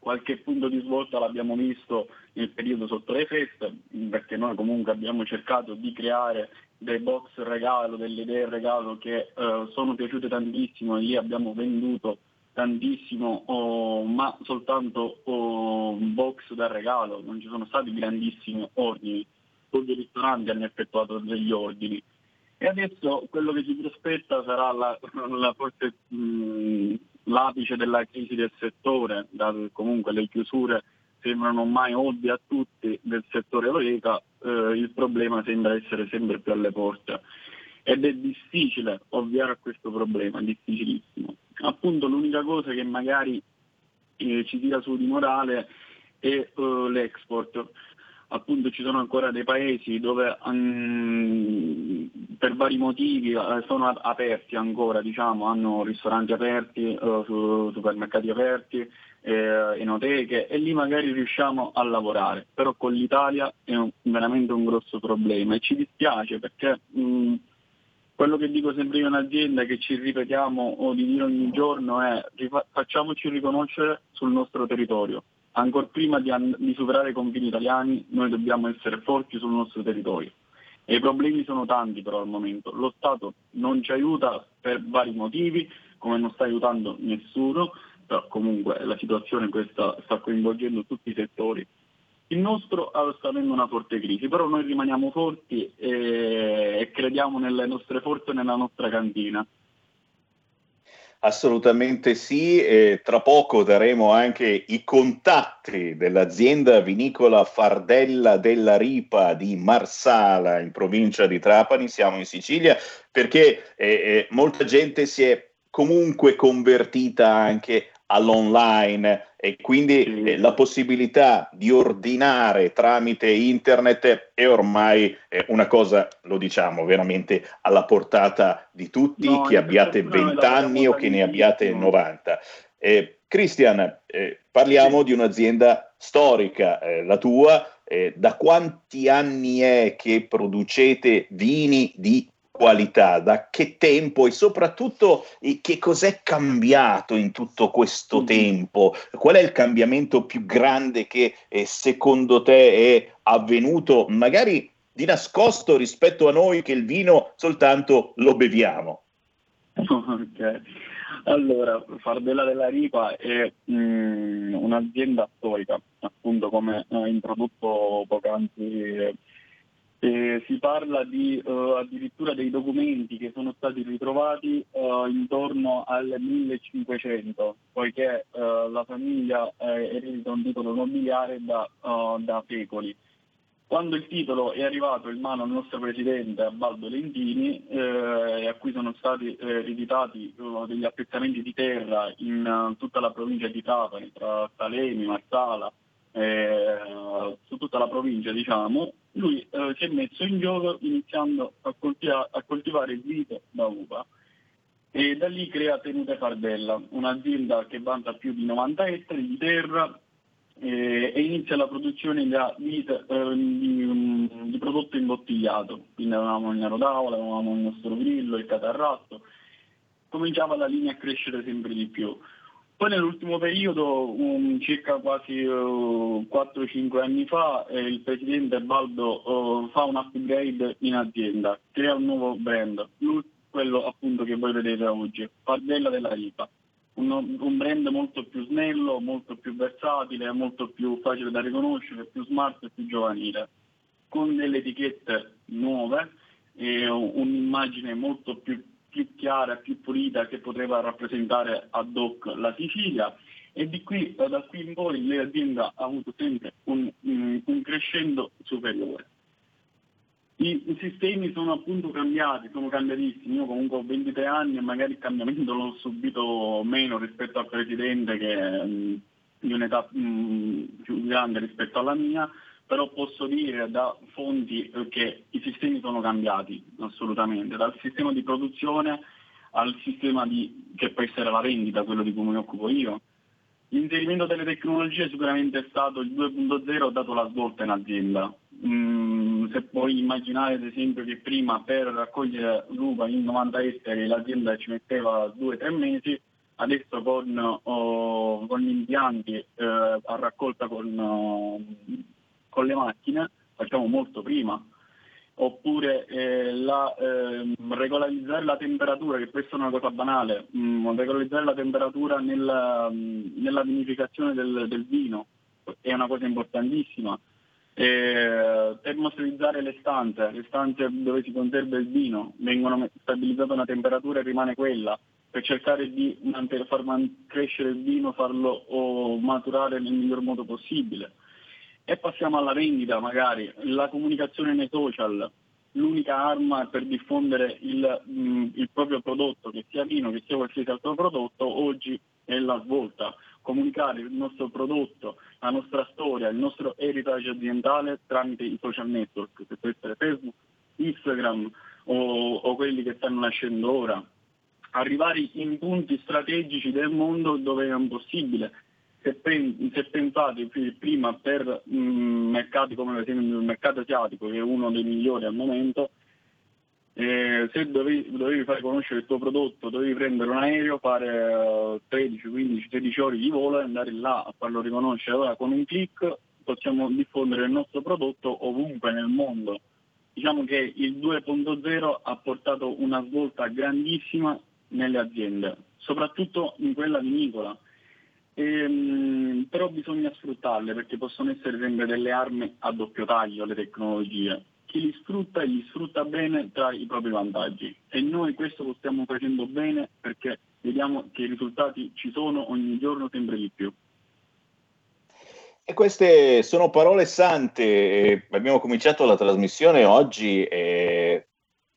qualche punto di svolta l'abbiamo visto nel periodo sotto le feste, perché noi comunque abbiamo cercato di creare dei box regalo, delle idee regalo che eh, sono piaciute tantissimo e lì abbiamo venduto tantissimo, oh, ma soltanto oh, box da regalo, non ci sono stati grandissimi ordini, tutti i ristoranti hanno effettuato degli ordini. E adesso quello che ci prospetta sarà la, la forse mh, l'apice della crisi del settore, che comunque le chiusure sembrano mai ovvie a tutti del settore Oreca, eh, il problema sembra essere sempre più alle porte. Ed è difficile ovviare a questo problema, difficilissimo. Appunto l'unica cosa che magari eh, ci tira su di morale è uh, l'export appunto ci sono ancora dei paesi dove um, per vari motivi uh, sono aperti ancora, diciamo, hanno ristoranti aperti, uh, supermercati aperti, eh, enoteche e lì magari riusciamo a lavorare, però con l'Italia è un, veramente un grosso problema. E ci dispiace perché um, quello che dico sempre io in azienda che ci ripetiamo o di dire ogni giorno è rifa- facciamoci riconoscere sul nostro territorio ancora prima di, and- di superare i confini italiani noi dobbiamo essere forti sul nostro territorio. E i problemi sono tanti però al momento. Lo Stato non ci aiuta per vari motivi, come non sta aiutando nessuno, però comunque la situazione questa sta coinvolgendo tutti i settori. Il nostro sta avendo una forte crisi, però noi rimaniamo forti e, e crediamo nelle nostre forze e nella nostra cantina. Assolutamente sì, e tra poco daremo anche i contatti dell'azienda vinicola Fardella della Ripa di Marsala in provincia di Trapani, siamo in Sicilia, perché eh, eh, molta gente si è comunque convertita anche all'online e quindi eh, la possibilità di ordinare tramite internet è ormai eh, una cosa, lo diciamo, veramente alla portata di tutti, no, che abbiate 20 anni o che ne abbiate 90. Eh, Christian, eh, parliamo sì. di un'azienda storica, eh, la tua. Eh, da quanti anni è che producete vini di qualità, da che tempo e soprattutto che cos'è cambiato in tutto questo mm. tempo? Qual è il cambiamento più grande che eh, secondo te è avvenuto, magari di nascosto rispetto a noi che il vino soltanto lo beviamo? Ok, allora Fardella della Ripa è mm, un'azienda storica, appunto come ha introdotto poc'anzi eh, si parla di uh, addirittura dei documenti che sono stati ritrovati uh, intorno al 1500, poiché uh, la famiglia eredita un titolo nobiliare da, da, secoli. Quando il titolo è arrivato in mano al nostro presidente Albaldo Lentini, eh, a cui sono stati ereditati degli appezzamenti di terra in tutta la provincia di Trapani, tra Salemi, Marsala, eh, su tutta la provincia, diciamo, lui eh, si è messo in gioco iniziando a, coltiva- a coltivare il vite da uva e da lì crea Tenute Fardella, un'azienda che vanta più di 90 ettari di terra eh, e inizia la produzione da vite, eh, di, um, di, prodotto imbottigliato, quindi avevamo il nero d'avola, avevamo il nostro grillo, il catarratto, cominciava la linea a crescere sempre di più. Poi nell'ultimo periodo, um, circa quasi uh, 4-5 anni fa, eh, il presidente Baldo uh, fa un upgrade in azienda, crea un nuovo brand, quello appunto che voi vedete oggi, Pardella della Ripa. Un, un, brand molto più snello, molto più versatile, molto più facile da riconoscere, più smart e più giovanile. con delle etichette nuove e un'immagine molto più, più chiara, più pulita che poteva rappresentare ad hoc la Sicilia e di qui, da qui in poi l'azienda ha avuto sempre un, un crescendo superiore. I, I, sistemi sono appunto cambiati, sono cambiatissimi. Io comunque ho 23 anni e magari il cambiamento l'ho subito meno rispetto al precedente che è di un'età mh, più grande rispetto alla mia, però posso dire da fonti che i sistemi sono cambiati assolutamente, dal sistema di produzione al sistema di, che può essere la vendita, quello di cui mi occupo io. L'inserimento delle tecnologie sicuramente è stato il 2.0, ha dato la svolta in azienda. Mm, se puoi immaginare ad esempio che prima per raccogliere l'uva in 90 ettari l'azienda ci metteva 2-3 mesi, adesso con, oh, con gli impianti eh, a raccolta con, oh, con le macchine facciamo molto prima oppure eh, la, eh, regolarizzare la temperatura, che questa è una cosa banale, mh, mm, regolarizzare la temperatura nella, mm, nella vinificazione del, del, vino è una cosa importantissima. Eh, termostabilizzare le stanze, le stanze dove si conserva il vino, vengono stabilizzate una temperatura e rimane quella, per cercare di far crescere il vino, farlo maturare nel miglior modo possibile e passiamo alla vendita magari, la comunicazione nei social, l'unica arma per diffondere il, mh, mm, il, proprio prodotto, che sia vino, che sia qualsiasi altro prodotto, oggi è la svolta. Comunicare il nostro prodotto, la nostra storia, il nostro heritage aziendale tramite i social network, che può essere Facebook, Instagram o, o quelli che stanno nascendo ora. Arrivare in punti strategici del mondo dove è impossibile se, pen- se pensate prima per mh, mercati come per esempio il mercato asiatico, che è uno dei migliori al momento, eh, se dovevi, dovevi, fare conoscere il tuo prodotto, dovevi prendere un aereo, fare uh, 13, 15, 16 ore di volo e andare là a farlo riconoscere. Ora con un clic possiamo diffondere il nostro prodotto ovunque nel mondo. Diciamo che il 2.0 ha portato una svolta grandissima nelle aziende, soprattutto in quella vinicola Ehm, però bisogna sfruttarle perché possono essere sempre delle armi a doppio taglio le tecnologie. Chi li sfrutta e li sfrutta bene trae i propri vantaggi e noi questo lo stiamo facendo bene perché vediamo che i risultati ci sono ogni giorno sempre di più. E queste sono parole sante. Abbiamo cominciato la trasmissione oggi eh,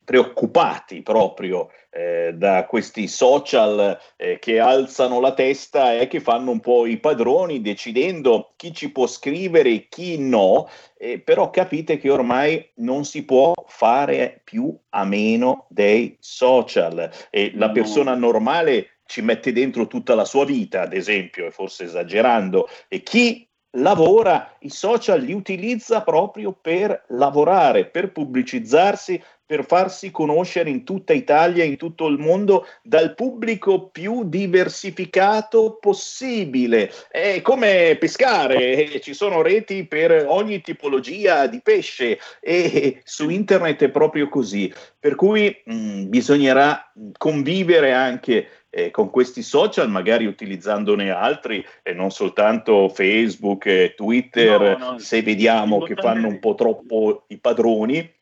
preoccupati proprio eh, da questi social eh, che alzano la testa e che fanno un po' i padroni decidendo chi ci può scrivere e chi no, eh, però capite che ormai non si può fare più a meno dei social. E la persona normale ci mette dentro tutta la sua vita, ad esempio, e forse esagerando, e chi lavora, i social li utilizza proprio per lavorare, per pubblicizzarsi, per farsi conoscere in tutta Italia, in tutto il mondo, dal pubblico più diversificato possibile. È come pescare, ci sono reti per ogni tipologia di pesce e su internet è proprio così. Per cui mh, mm, bisognerà convivere anche eh, con questi social, magari utilizzandone altri e non soltanto Facebook Twitter, no, no, se vediamo che fanno un po' troppo i padroni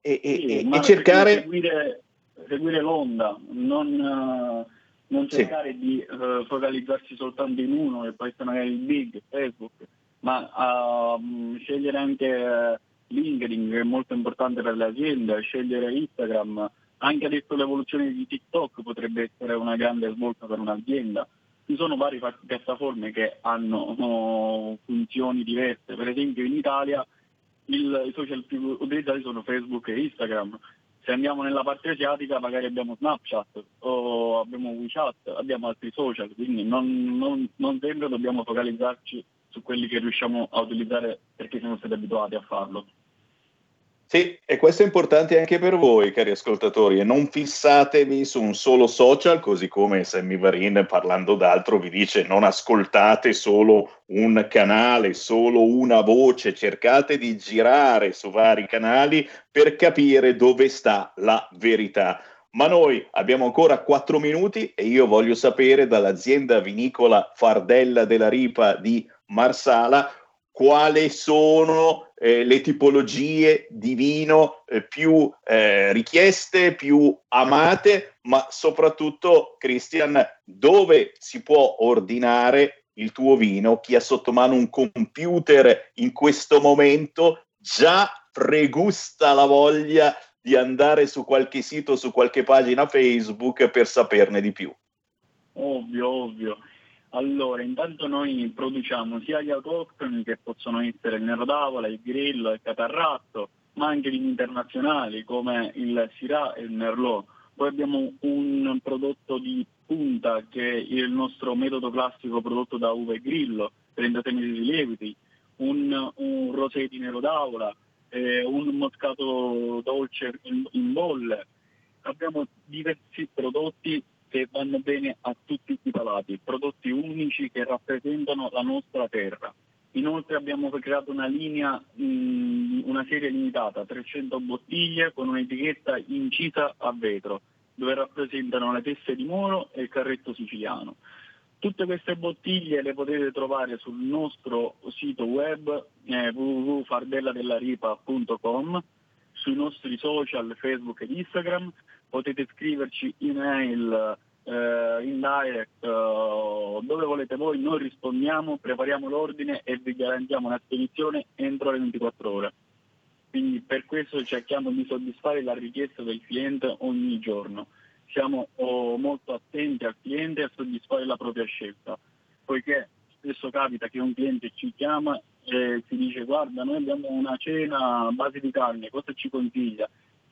e, sì, e, cercare... Seguire, seguire, l'onda, non, uh, non cercare sì. di uh, focalizzarsi soltanto in uno, che può essere magari il big, Facebook, ma uh, scegliere anche LinkedIn, che è molto importante per le aziende, scegliere Instagram, anche adesso l'evoluzione di TikTok potrebbe essere una grande svolta per un'azienda. Ci sono varie piattaforme che hanno oh, funzioni diverse, per esempio in Italia il, i social più utilizzati sono Facebook e Instagram. Se andiamo nella parte asiatica magari abbiamo Snapchat o abbiamo WeChat, abbiamo altri social, quindi non, non, non sempre dobbiamo focalizzarci su quelli che riusciamo a utilizzare perché siamo stati abituati a farlo. Sì, e questo è importante anche per voi, cari ascoltatori, e non fissatevi su un solo social, così come Sammy Varin parlando d'altro vi dice non ascoltate solo un canale, solo una voce, cercate di girare su vari canali per capire dove sta la verità. Ma noi abbiamo ancora quattro minuti e io voglio sapere dall'azienda vinicola Fardella della Ripa di Marsala quali sono eh, le tipologie di vino eh, più eh, richieste, più amate, ma soprattutto, Christian, dove si può ordinare il tuo vino? Chi ha sotto mano un computer in questo momento già pregusta la voglia di andare su qualche sito, su qualche pagina Facebook per saperne di più. Ovvio, ovvio. Allora, intanto noi produciamo sia gli autoctoni che possono essere il Nero d'Avola, il Grillo, il Catarratto, ma anche vini internazionali come il Syrah e il Merlot. Poi abbiamo un prodotto di punta che è il nostro metodo classico prodotto da uva e grillo per intrattenere i lieviti, un, un rosé di Nero d'Avola, eh, un moscato dolce in, in bolle. Abbiamo diversi prodotti che vanno bene a tutti i palati, prodotti unici che rappresentano la nostra terra. Inoltre abbiamo creato una linea, una serie limitata, 300 bottiglie con un'etichetta incisa a vetro, dove rappresentano le teste di moro e il carretto siciliano. Tutte queste bottiglie le potete trovare sul nostro sito web eh, www.fardelladellaripa.com, sui nostri social Facebook ed Instagram, potete scriverci email eh, in direct eh, dove volete voi, noi rispondiamo, prepariamo l'ordine e vi garantiamo una spedizione entro le 24 ore. Quindi per questo cerchiamo di soddisfare la richiesta del cliente ogni giorno. Siamo oh, molto attenti al cliente a soddisfare la propria scelta, poiché spesso capita che un cliente ci chiama e ci dice guarda noi abbiamo una cena a base di carne, cosa ci consiglia?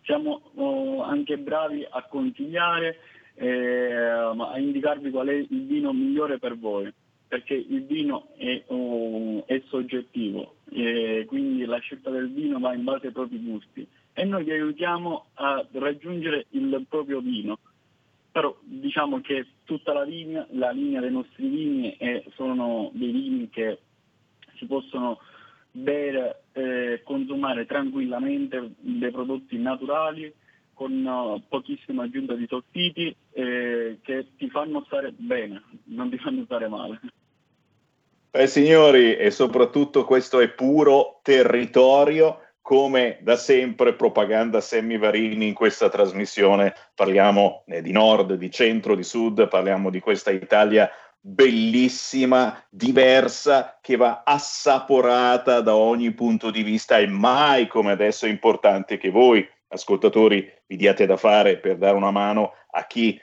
Siamo oh, anche bravi a consigliare eh, a indicarvi qual è il vino migliore per voi, perché il vino è, oh, è soggettivo, e quindi la scelta del vino va in base ai propri gusti e noi vi aiutiamo a raggiungere il proprio vino. Però diciamo che tutta la linea, la linea dei nostri vini è, sono dei vini che si possono bere eh, consumare tranquillamente, dei prodotti naturali, con uh, pochissima aggiunta di soffiti eh, che ti fanno stare bene, non ti fanno stare male. Beh signori, e soprattutto questo è puro territorio, come da sempre propaganda Semivarini in questa trasmissione, parliamo eh, di nord, di centro, di sud, parliamo di questa Italia bellissima, diversa, che va assaporata da ogni punto di vista e mai come adesso è importante che voi ascoltatori vi diate da fare per dare una mano a chi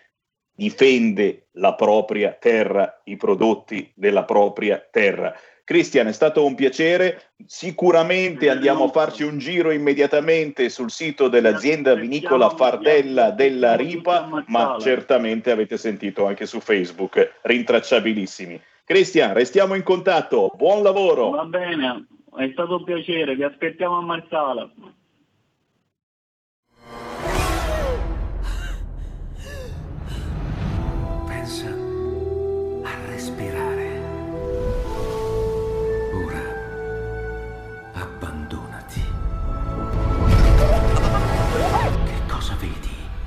difende la propria terra, i prodotti della propria terra. Cristian, è stato un piacere. Sicuramente andiamo a farci un giro immediatamente sul sito dell'azienda vinicola Fardella della Ripa, ma certamente avete sentito anche su Facebook, rintracciabilissimi. Cristian, restiamo in contatto. Buon lavoro. Va bene, è stato un piacere. Vi aspettiamo a Marsala.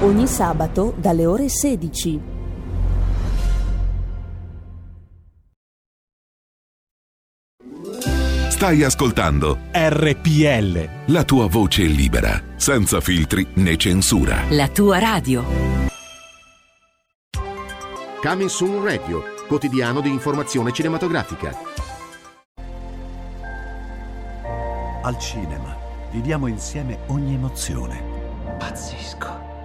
Ogni sabato dalle ore 16. Stai ascoltando RPL. La tua voce libera, senza filtri né censura. La tua radio. Coming Soon Radio, quotidiano di informazione cinematografica. Al cinema viviamo insieme ogni emozione. Pazzesco.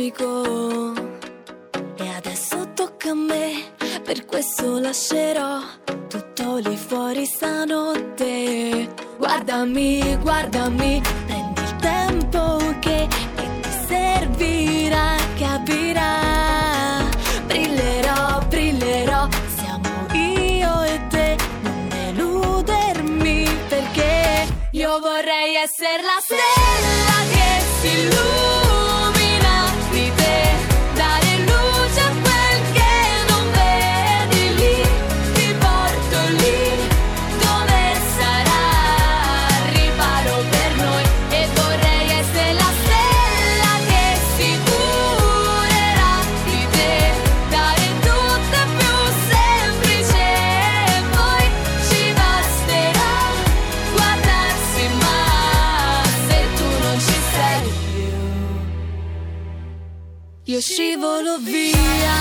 Magico. E adesso tocca a me, per questo lascerò tutto lì fuori stanotte. Guardami, guardami, prendi il tempo che, che ti servirà, capirà. Brillerò, brillerò, siamo io e te, non deludermi perché io vorrei essere la stella scivolo via.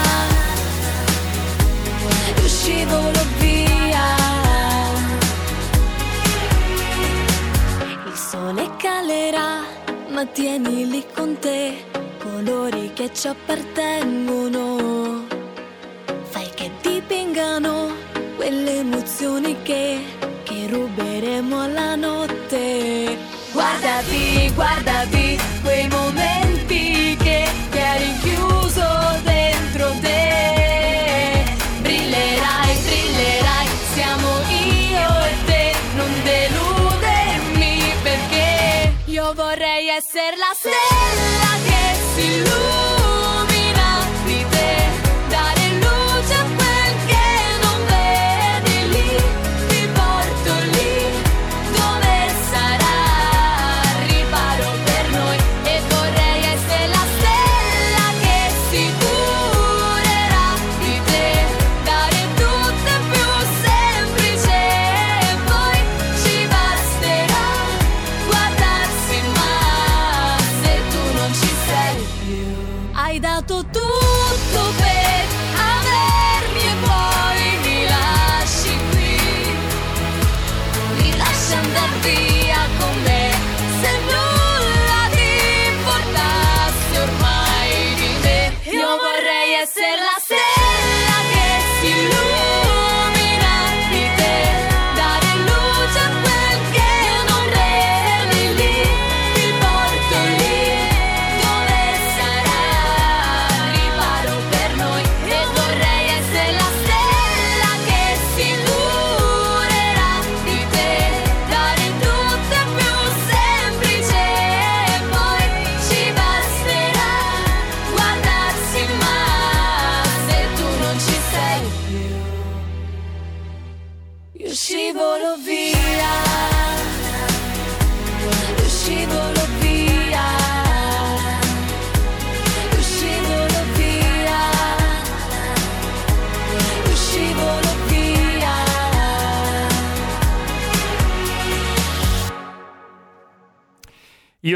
Io scivolo via. Il sole calerà ma tienili con te. Colori che ci appartengono. Fai che dipingano quelle emozioni che, che ruberemo alla notte. Guardati, guardati quei momenti vorrei essere la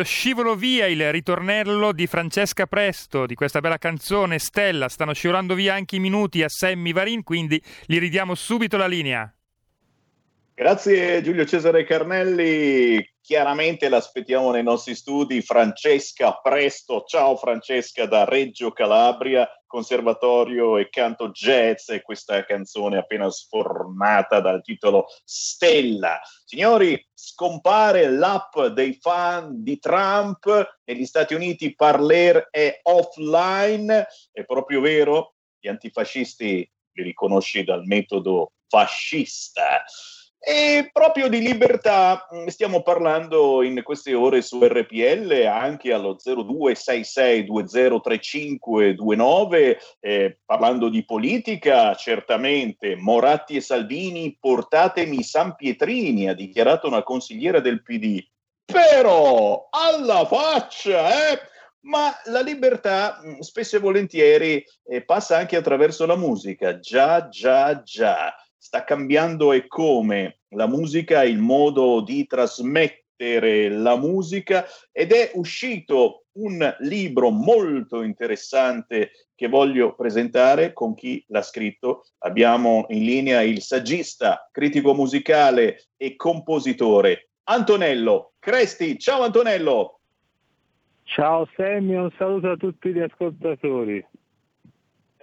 Io scivolo via il ritornello di Francesca Presto, di questa bella canzone Stella. Stanno scivolando via anche i minuti a Sammy Varin, quindi gli ridiamo subito la linea. Grazie Giulio Cesare Carnelli, chiaramente l'aspettiamo nei nostri studi. Francesca Presto, ciao Francesca da Reggio Calabria, conservatorio e canto jazz e questa canzone appena sfornata dal titolo Stella. Signori, scompare l'app dei fan di Trump negli Stati Uniti, Parler è offline, è proprio vero, gli antifascisti li riconosci dal metodo fascista. E proprio di libertà mm, stiamo parlando in queste ore su RPL anche allo 0266203529, eh, parlando di politica, certamente Moratti e Salvini, portatemi San Pietrini, ha dichiarato una consigliera del PD. Però alla faccia, eh! Ma la libertà mm, spesso e volentieri eh, passa anche attraverso la musica. Già, già, già sta cambiando e come la musica, il modo di trasmettere la musica ed è uscito un libro molto interessante che voglio presentare con chi l'ha scritto. Abbiamo in linea il saggista, critico musicale e compositore Antonello Cresti. Ciao Antonello! Ciao Sammy, un saluto a tutti gli ascoltatori.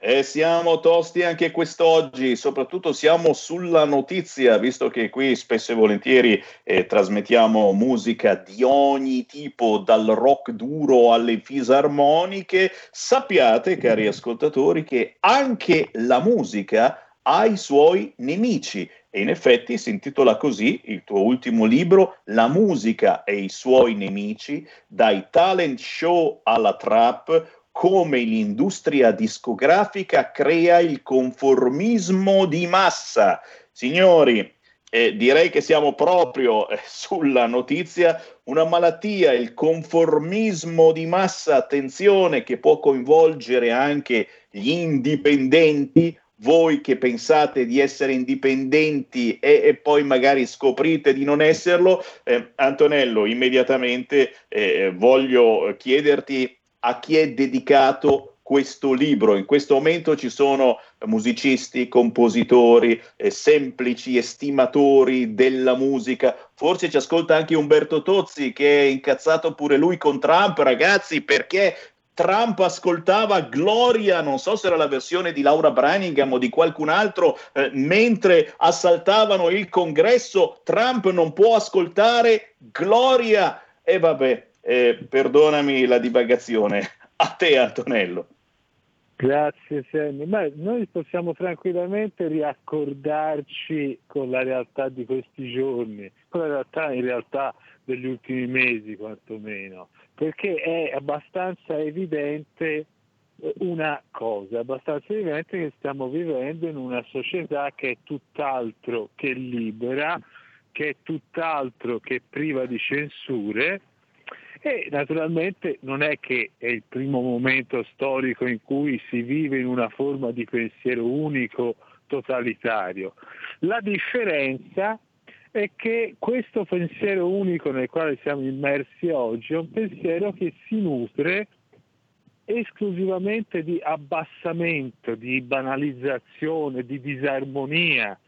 E siamo tosti anche quest'oggi, soprattutto siamo sulla notizia, visto che qui spesso e volentieri eh, trasmettiamo musica di ogni tipo, dal rock duro alle fisarmoniche. Sappiate, cari ascoltatori, che anche la musica ha i suoi nemici. E in effetti si intitola così il tuo ultimo libro, La musica e i suoi nemici, dai talent show alla trap come l'industria discografica crea il conformismo di massa. Signori, eh, direi che siamo proprio eh, sulla notizia, una malattia, il conformismo di massa, attenzione, che può coinvolgere anche gli indipendenti, voi che pensate di essere indipendenti e, e poi magari scoprite di non esserlo. Eh, Antonello, immediatamente eh, voglio chiederti a chi è dedicato questo libro. In questo momento ci sono musicisti, compositori, eh, semplici estimatori della musica. Forse ci ascolta anche Umberto Tozzi che è incazzato pure lui con Trump, ragazzi, perché Trump ascoltava Gloria, non so se era la versione di Laura Branningham o di qualcun altro, eh, mentre assaltavano il congresso, Trump non può ascoltare Gloria. E vabbè, eh, perdonami la divagazione. A te, Antonello. Grazie Sammy. Beh, noi possiamo tranquillamente riaccordarci con la realtà di questi giorni, con la realtà in realtà degli ultimi mesi quantomeno, perché è abbastanza evidente eh, una cosa, abbastanza evidente che stiamo vivendo in una società che è tutt'altro che libera, che è tutt'altro che priva di censure e naturalmente non è che è il primo momento storico in cui si vive in una forma di pensiero unico totalitario. La differenza è che questo pensiero unico nel quale siamo immersi oggi è un pensiero che si nutre esclusivamente di abbassamento, di banalizzazione, di disarmonia,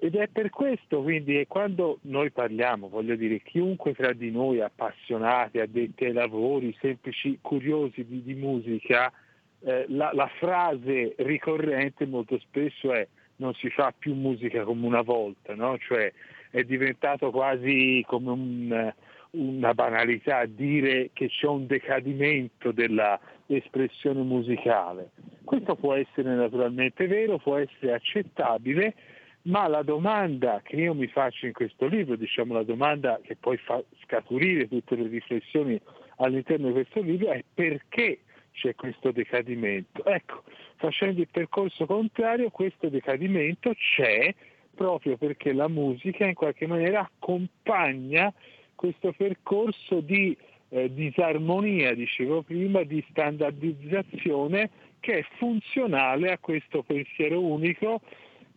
ed è per questo quindi che quando noi parliamo, voglio dire, chiunque tra di noi appassionati, addetti ai lavori, semplici curiosi di, di musica, eh, la, la, frase ricorrente molto spesso è non si fa più musica come una volta, no? cioè è diventato quasi come un, una banalità dire che c'è un decadimento dell'espressione musicale. Questo può essere naturalmente vero, può essere accettabile, ma la domanda che io mi faccio in questo libro, diciamo la domanda che poi fa scaturire tutte le riflessioni all'interno di questo libro è perché c'è questo decadimento. Ecco, facendo il percorso contrario, questo decadimento c'è proprio perché la musica in qualche maniera accompagna questo percorso di eh, disarmonia, dicevo prima, di standardizzazione che è funzionale a questo pensiero unico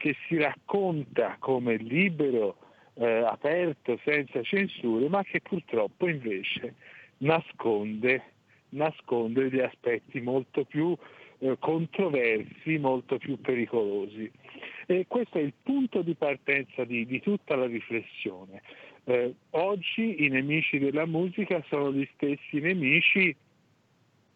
che si racconta come libero, eh, aperto, senza censure, ma che purtroppo invece nasconde, nasconde degli aspetti molto più eh, controversi, molto più pericolosi. E questo è il punto di partenza di, di tutta la riflessione. Eh, oggi i nemici della musica sono gli stessi nemici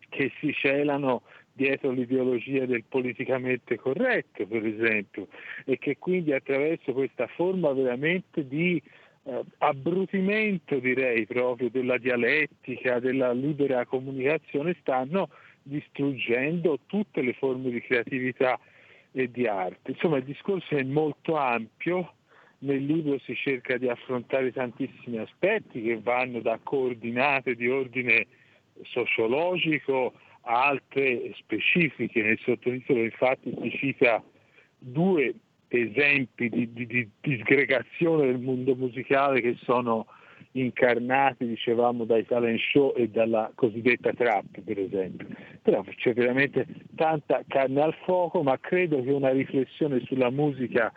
che si celano dietro l'ideologia del politicamente corretto, per esempio, e che quindi attraverso questa forma veramente di eh, abbrutimento, direi proprio, della dialettica, della libera comunicazione, stanno distruggendo tutte le forme di creatività e di arte. Insomma, il discorso è molto ampio, nel libro si cerca di affrontare tantissimi aspetti che vanno da coordinate di ordine sociologico a altre specifiche. Nel sottotitolo infatti si cita due esempi di, di, di disgregazione del mondo musicale che sono incarnati, dicevamo, dai talent show e dalla cosiddetta trap, per esempio. Però c'è veramente tanta carne al fuoco, ma credo che una riflessione sulla musica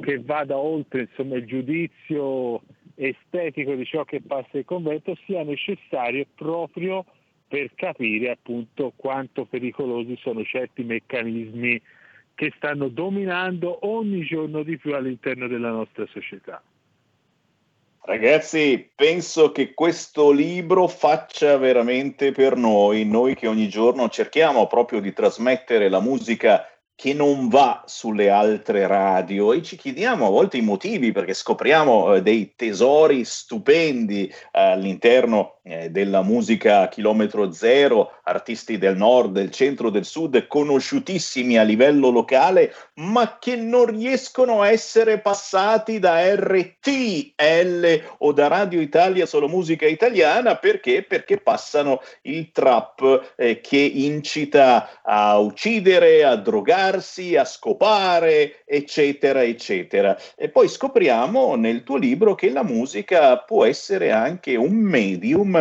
che vada oltre insomma, il giudizio estetico di ciò che passa il convento sia necessario proprio per capire appunto quanto pericolosi sono certi meccanismi che stanno dominando ogni giorno di più all'interno della nostra società. Ragazzi, penso che questo libro faccia veramente per noi, noi che ogni giorno cerchiamo proprio di trasmettere la musica che non va sulle altre radio e ci chiediamo a volte i motivi perché scopriamo eh, dei tesori stupendi eh, all'interno eh, della musica a chilometro zero, artisti del nord, del centro, del sud, conosciutissimi a livello locale, ma che non riescono a essere passati da RTL o da Radio Italia Solo Musica Italiana perché? Perché passano il trap eh, che incita a uccidere, a drogarsi, a scopare, eccetera, eccetera. E poi scopriamo nel tuo libro che la musica può essere anche un medium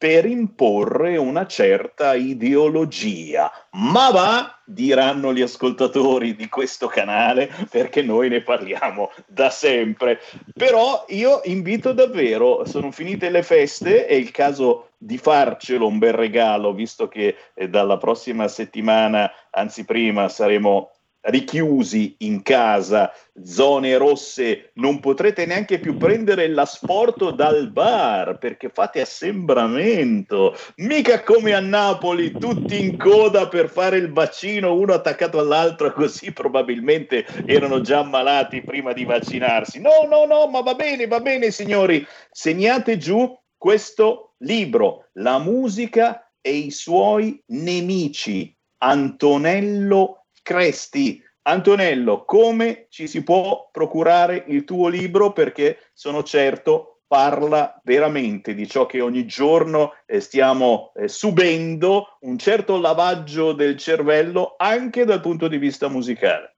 per imporre una certa ideologia. Ma va, diranno gli ascoltatori di questo canale, perché noi ne parliamo da sempre. Però io invito davvero, sono finite le feste, è il caso di farcelo un bel regalo, visto che eh, dalla prossima settimana, anzi prima, saremo richiusi in casa, zone rosse, non potrete neanche più prendere l'asporto dal bar perché fate assembramento. Mica come a Napoli, tutti in coda per fare il vaccino, uno attaccato all'altro, così probabilmente erano già ammalati prima di vaccinarsi. No, no, no, ma va bene, va bene, signori. Segnate giù questo libro, La musica e i suoi nemici. Antonello Cresti. Antonello, come ci si può procurare il tuo libro? Perché sono certo parla veramente di ciò che ogni giorno eh, stiamo eh, subendo, un certo lavaggio del cervello anche dal punto di vista musicale.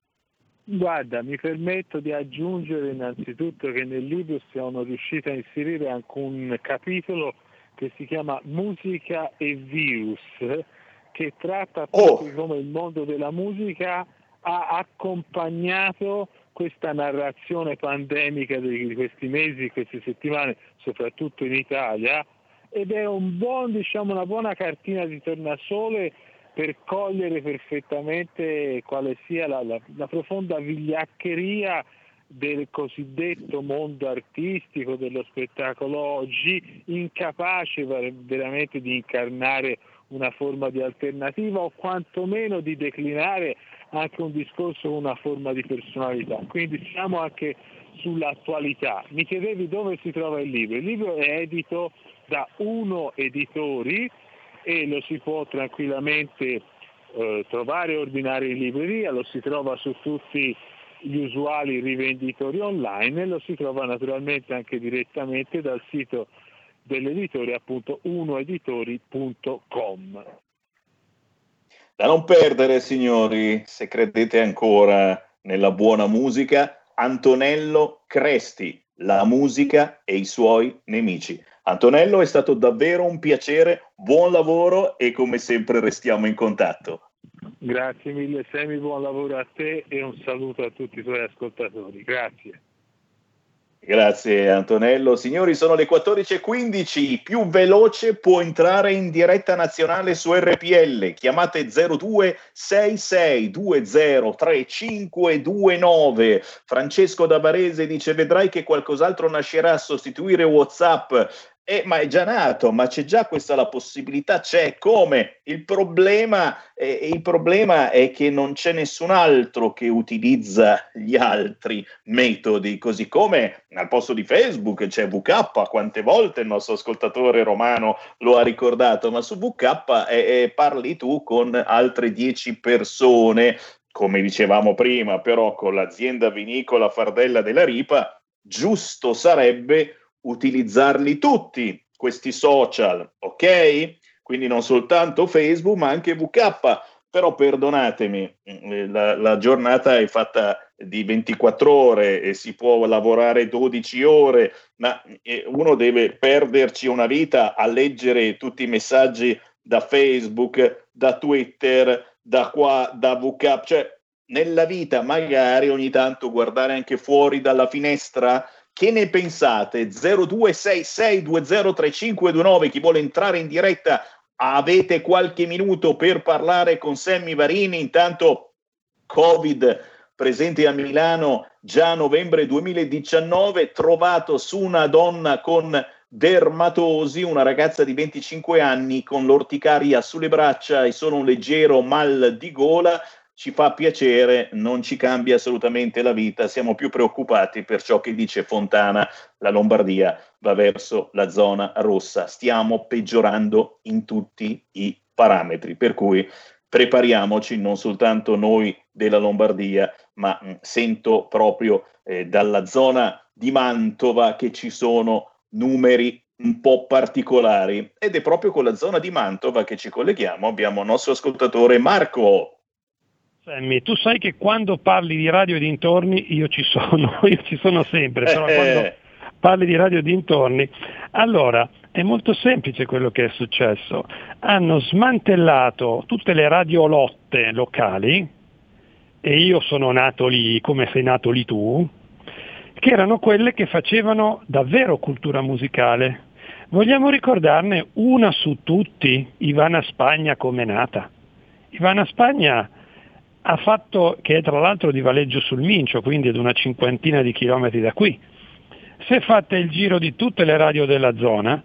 Guarda, mi permetto di aggiungere innanzitutto che nel libro siamo riusciti a inserire anche un capitolo che si chiama Musica e Virus, che tratta oh. proprio come il mondo della musica ha accompagnato questa narrazione pandemica di questi mesi, queste settimane, soprattutto in Italia, ed è un buon, diciamo, una buona cartina di tornasole per cogliere perfettamente quale sia la, la, la profonda vigliaccheria del cosiddetto mondo artistico, dello spettacolo oggi, incapace veramente di incarnare una forma di alternativa o quantomeno di declinare anche un discorso una forma di personalità. Quindi siamo anche sull'attualità. Mi chiedevi dove si trova il libro. Il libro è edito da Uno Editori e lo si può tranquillamente eh, trovare e ordinare in libreria, lo si trova su tutti gli usuali rivenditori online e lo si trova naturalmente anche direttamente dal sito dell'editore appunto unoeditori.com. Da non perdere signori, se credete ancora nella buona musica, Antonello Cresti, la musica e i suoi nemici. Antonello è stato davvero un piacere, buon lavoro e come sempre restiamo in contatto. Grazie mille Semi, buon lavoro a te e un saluto a tutti i tuoi ascoltatori. Grazie. Grazie Antonello. Signori, sono le 14.15. Più veloce può entrare in diretta nazionale su RPL. Chiamate 0266203529. Francesco da Barese dice: Vedrai che qualcos'altro nascerà a sostituire WhatsApp. Eh, ma è già nato, ma c'è già questa la possibilità, c'è come? Il problema, eh, il problema è che non c'è nessun altro che utilizza gli altri metodi, così come al posto di Facebook c'è VK, quante volte il nostro ascoltatore romano lo ha ricordato, ma su VK eh, parli tu con altre 10 persone, come dicevamo prima, però con l'azienda vinicola Fardella della Ripa, giusto sarebbe utilizzarli tutti questi social, ok? Quindi non soltanto Facebook, ma anche VK. Però perdonatemi, eh, la, la giornata è fatta di 24 ore e si può lavorare 12 ore, ma eh, uno deve perderci una vita a leggere tutti i messaggi da Facebook, da Twitter, da qua, da VK, cioè nella vita magari ogni tanto guardare anche fuori dalla finestra che ne pensate? 0266203529, chi vuole entrare in diretta, avete qualche minuto per parlare con Sammy Varini. Intanto Covid presente a Milano già a novembre 2019, trovato su una donna con dermatosi, una ragazza di 25 anni con l'orticaria sulle braccia e solo un leggero mal di gola ci fa piacere, non ci cambia assolutamente la vita, siamo più preoccupati per ciò che dice Fontana, la Lombardia va verso la zona rossa, stiamo peggiorando in tutti i parametri, per cui prepariamoci non soltanto noi della Lombardia, ma mh, mm, sento proprio eh, dalla zona di Mantova che ci sono numeri un po' particolari. Ed è proprio con la zona di Mantova che ci colleghiamo, abbiamo il nostro ascoltatore Marco. Sammy, tu sai che quando parli di radio dintorni io ci sono, io ci sono sempre, però eh, quando eh. parli di radio dintorni, allora è molto semplice quello che è successo. Hanno smantellato tutte le radiolotte locali, e io sono nato lì come sei nato lì tu, che erano quelle che facevano davvero cultura musicale. Vogliamo ricordarne una su tutti, Ivana Spagna come è nata. Ivana Spagna ha fatto, che è tra l'altro di Valeggio sul Mincio, quindi ad una cinquantina di chilometri da qui, si è fatta il giro di tutte le radio della zona,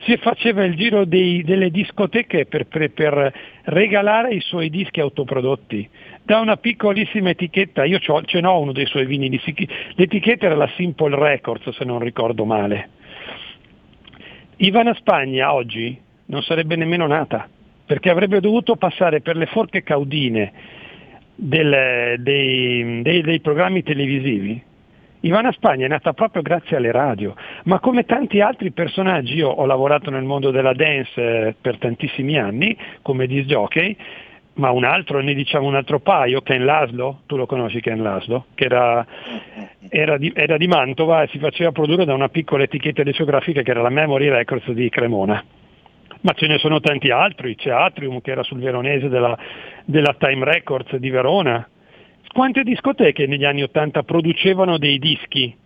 si faceva il giro dei, delle discoteche per, per, per, regalare i suoi dischi autoprodotti da una piccolissima etichetta, io ce n'ho uno dei suoi vinili, l'etichetta era la Simple Records se non ricordo male. Ivana Spagna oggi non sarebbe nemmeno nata, perché avrebbe dovuto passare per le forche caudine del, dei, dei, dei programmi televisivi, Ivana Spagna è nata proprio grazie alle radio, ma come tanti altri personaggi, io ho lavorato nel mondo della dance eh, per tantissimi anni come disc jockey, ma un altro, ne diciamo un altro paio, Ken Laszlo, tu lo conosci Ken Laszlo, che era, era, di, era, di, Mantova e si faceva produrre da una piccola etichetta discografica che era la Memory Records di Cremona ma ce ne sono tanti altri, c'è Atrium che era sul veronese della, della Time Records di Verona. Quante discoteche negli anni Ottanta producevano dei dischi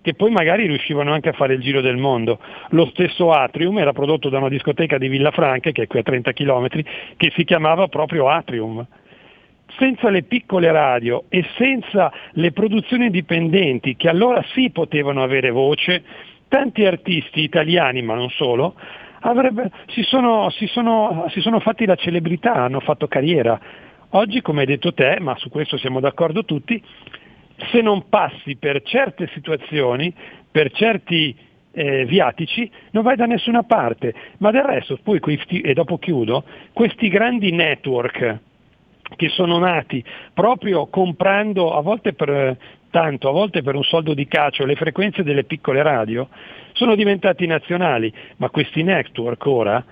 che poi magari riuscivano anche a fare il giro del mondo. Lo stesso Atrium era prodotto da una discoteca di Villafranca, che è qui a 30 km, che si chiamava proprio Atrium. Senza le piccole radio e senza le produzioni indipendenti, che allora sì potevano avere voce, tanti artisti italiani, ma non solo, avrebbe, si, sono, si, sono, si sono fatti la celebrità, hanno fatto carriera. Oggi, come hai detto te, ma su questo siamo d'accordo tutti, se non passi per certe situazioni, per certi eh, viatici, non vai da nessuna parte. Ma del resto, poi, questi, e dopo chiudo, questi grandi network che sono nati proprio comprando, a volte per tanto, a volte per un soldo di caccio, le frequenze delle piccole radio, sono diventati nazionali, ma questi network ora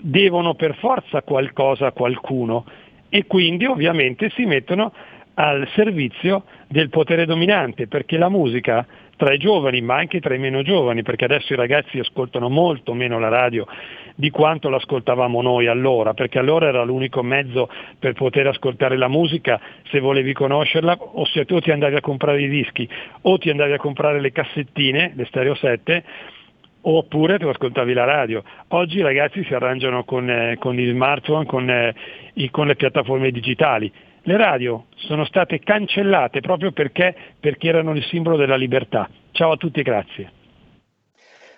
devono per forza qualcosa a qualcuno e quindi ovviamente si mettono al servizio del potere dominante, perché la musica tra i giovani, ma anche tra i meno giovani, perché adesso i ragazzi ascoltano molto meno la radio di quanto l'ascoltavamo noi allora, perché allora era l'unico mezzo per poter ascoltare la musica se volevi conoscerla, o se tu ti andavi a comprare i dischi, o ti andavi a comprare le cassettine, le stereo 7, oppure tu ascoltavi la radio. Oggi i ragazzi si arrangiano con, eh, con gli smartphone, con, eh, i, con le piattaforme digitali. Le radio sono state cancellate proprio perché, perché erano il simbolo della libertà. Ciao a tutti e grazie.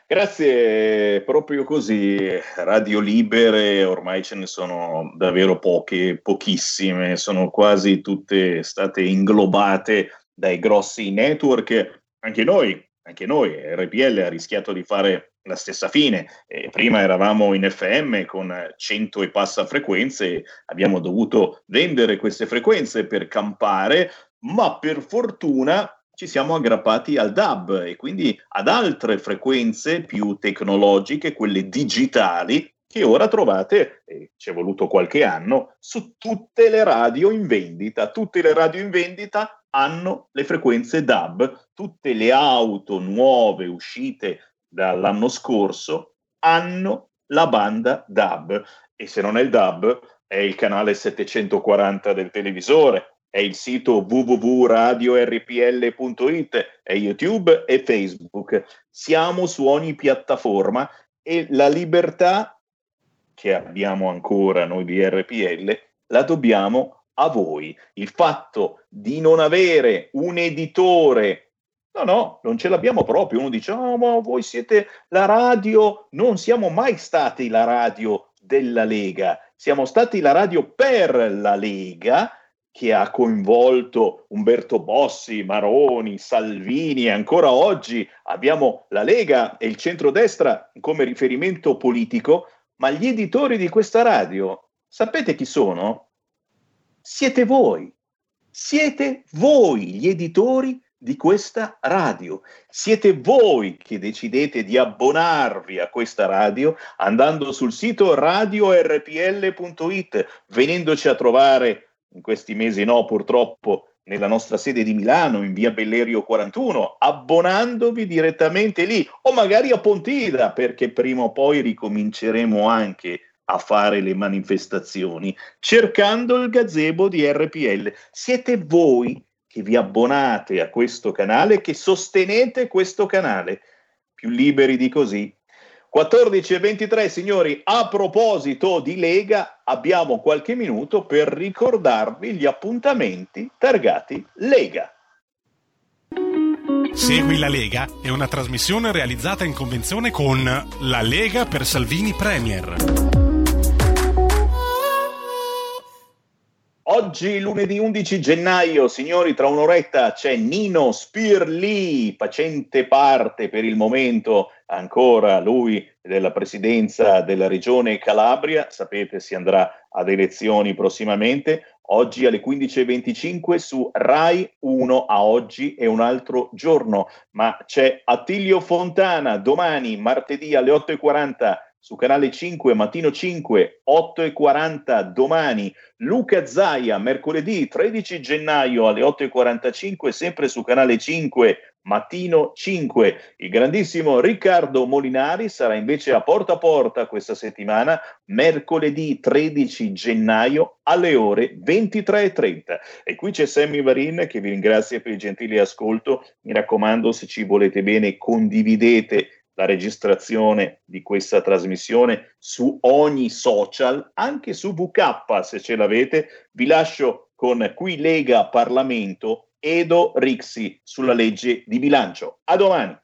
Grazie, proprio così. Radio libere ormai ce ne sono davvero poche, pochissime, sono quasi tutte state inglobate dai grossi network. Anche noi, anche noi, RPL ha rischiato di fare la stessa fine. Eh, prima eravamo in FM con 100 e passa frequenze, abbiamo dovuto vendere queste frequenze per campare, ma per fortuna ci siamo aggrappati al DAB e quindi ad altre frequenze più tecnologiche, quelle digitali, che ora trovate, e ci è voluto qualche anno, su tutte le radio in vendita. Tutte le radio in vendita hanno le frequenze DAB, tutte le auto nuove uscite dall'anno scorso hanno la banda DAB e se non è il DAB è il canale 740 del televisore, è il sito www.radiorpl.it, è YouTube e Facebook. Siamo su ogni piattaforma e la libertà che abbiamo ancora noi di RPL la dobbiamo a voi. Il fatto di non avere un editore No, no, non ce l'abbiamo proprio. Uno dice, oh, ma voi siete la radio, non siamo mai stati la radio della Lega, siamo stati la radio per la Lega che ha coinvolto Umberto Bossi, Maroni, Salvini e ancora oggi abbiamo la Lega e il centrodestra come riferimento politico, ma gli editori di questa radio, sapete chi sono? Siete voi. Siete voi gli editori di questa radio. Siete voi che decidete di abbonarvi a questa radio andando sul sito radiorpl.it, venendoci a trovare in questi mesi no, purtroppo nella nostra sede di Milano, in via Bellerio 41, abbonandovi direttamente lì o magari a Pontida, perché prima o poi ricominceremo anche a fare le manifestazioni, cercando il gazebo di RPL. Siete voi che vi abbonate a questo canale, che sostenete questo canale. Più liberi di così 14 e 23, signori, a proposito di Lega, abbiamo qualche minuto per ricordarvi gli appuntamenti targati Lega. Segui la Lega è una trasmissione realizzata in convenzione con La Lega per Salvini Premier. Oggi, lunedì 11 gennaio, signori, tra un'oretta c'è Nino Spirli, facente parte per il momento ancora lui della presidenza della regione Calabria. Sapete, si andrà ad elezioni prossimamente. Oggi alle 15.25 su Rai 1 a oggi è un altro giorno, ma c'è Attilio Fontana domani, martedì alle 8.40 su canale 5, mattino 5, 8.40 domani, Luca Zaia, mercoledì 13 gennaio alle 8.45, sempre su canale 5, mattino 5. Il grandissimo Riccardo Molinari sarà invece a porta a porta questa settimana, mercoledì 13 gennaio alle ore 23.30. E qui c'è Sammy Varin che vi ringrazia per il gentile ascolto. Mi raccomando, se ci volete bene, condividete la registrazione di questa trasmissione su ogni social, anche su VK se ce l'avete. Vi lascio con Qui Lega Parlamento Edo Rixi sulla legge di bilancio. A domani.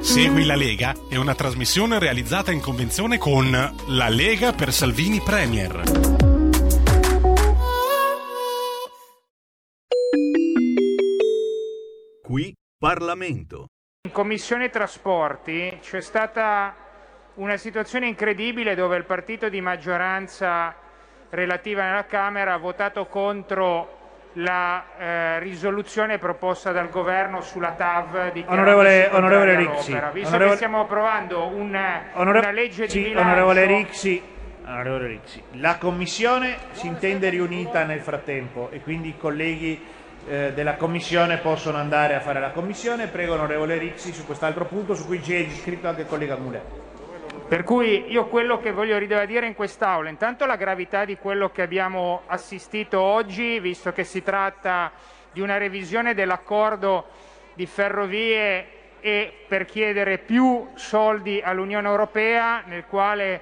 Segui la Lega è una trasmissione realizzata in convenzione con La Lega per Salvini Premier. Qui Parlamento. In Commissione Trasporti c'è stata una situazione incredibile dove il partito di maggioranza relativa nella Camera ha votato contro la eh, risoluzione proposta dal governo sulla TAV di Onorevole, onorevole Rixi, Visto onorevole, che stiamo approvando una, una legge di sì, bilancio onorevole Rixi, onorevole Rixi, la Commissione si intende riunita nel frattempo e quindi i colleghi eh, della commissione possono andare a fare la commissione. Prego onorevole Rixi su quest'altro punto su cui ci è iscritto anche il collega Mulet. Per cui io quello che voglio ribadire in quest'Aula, intanto la gravità di quello che abbiamo assistito oggi, visto che si tratta di una revisione dell'accordo di ferrovie e per chiedere più soldi all'Unione Europea, nel quale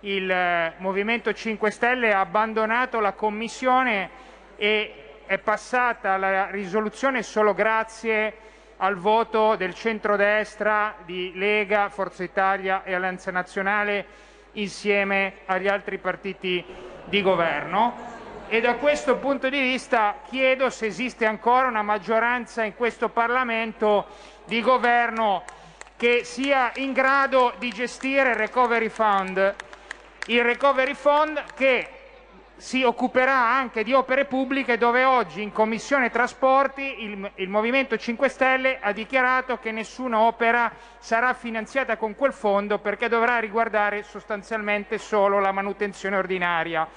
il eh, Movimento 5 Stelle ha abbandonato la Commissione e è passata la risoluzione solo grazie al voto del centrodestra di Lega, Forza Italia e Alleanza Nazionale insieme agli altri partiti di governo. E da questo punto di vista chiedo se esiste ancora una maggioranza in questo Parlamento di governo che sia in grado di gestire il Recovery Fund, il Recovery Fund che si occuperà anche di opere pubbliche dove oggi in Commissione Trasporti il, il, Movimento 5 Stelle ha dichiarato che nessuna opera sarà finanziata con quel fondo perché dovrà riguardare sostanzialmente solo la manutenzione ordinaria.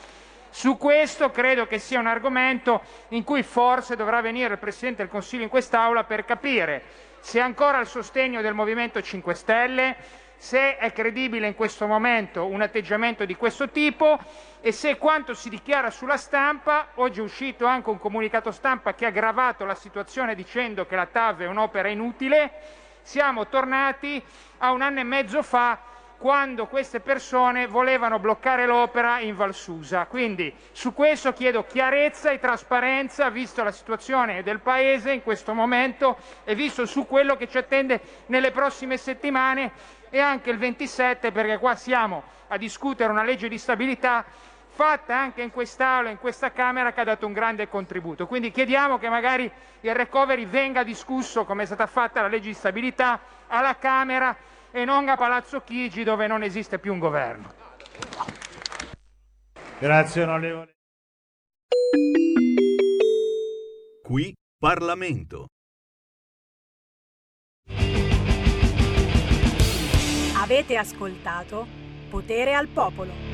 Su questo credo che sia un argomento in cui forse dovrà venire il Presidente del Consiglio in quest'Aula per capire se ancora il sostegno del Movimento 5 Stelle, se è credibile in questo momento un atteggiamento di questo tipo e se quanto si dichiara sulla stampa, oggi è uscito anche un comunicato stampa che ha aggravato la situazione dicendo che la TAV è un'opera inutile, siamo tornati a un anno e mezzo fa quando queste persone volevano bloccare l'opera in Valsusa. Quindi su questo chiedo chiarezza e trasparenza, visto la situazione del Paese in questo momento e visto su quello che ci attende nelle prossime settimane e anche il 27 perché qua siamo a discutere una legge di stabilità fatta anche in quest'Aula, in questa Camera, che ha dato un grande contributo. Quindi chiediamo che magari il recovery venga discusso, come è stata fatta la legge di stabilità, alla Camera e non a Palazzo Chigi dove non esiste più un governo. Grazie onorevole. Qui Parlamento. Avete ascoltato Potere al Popolo.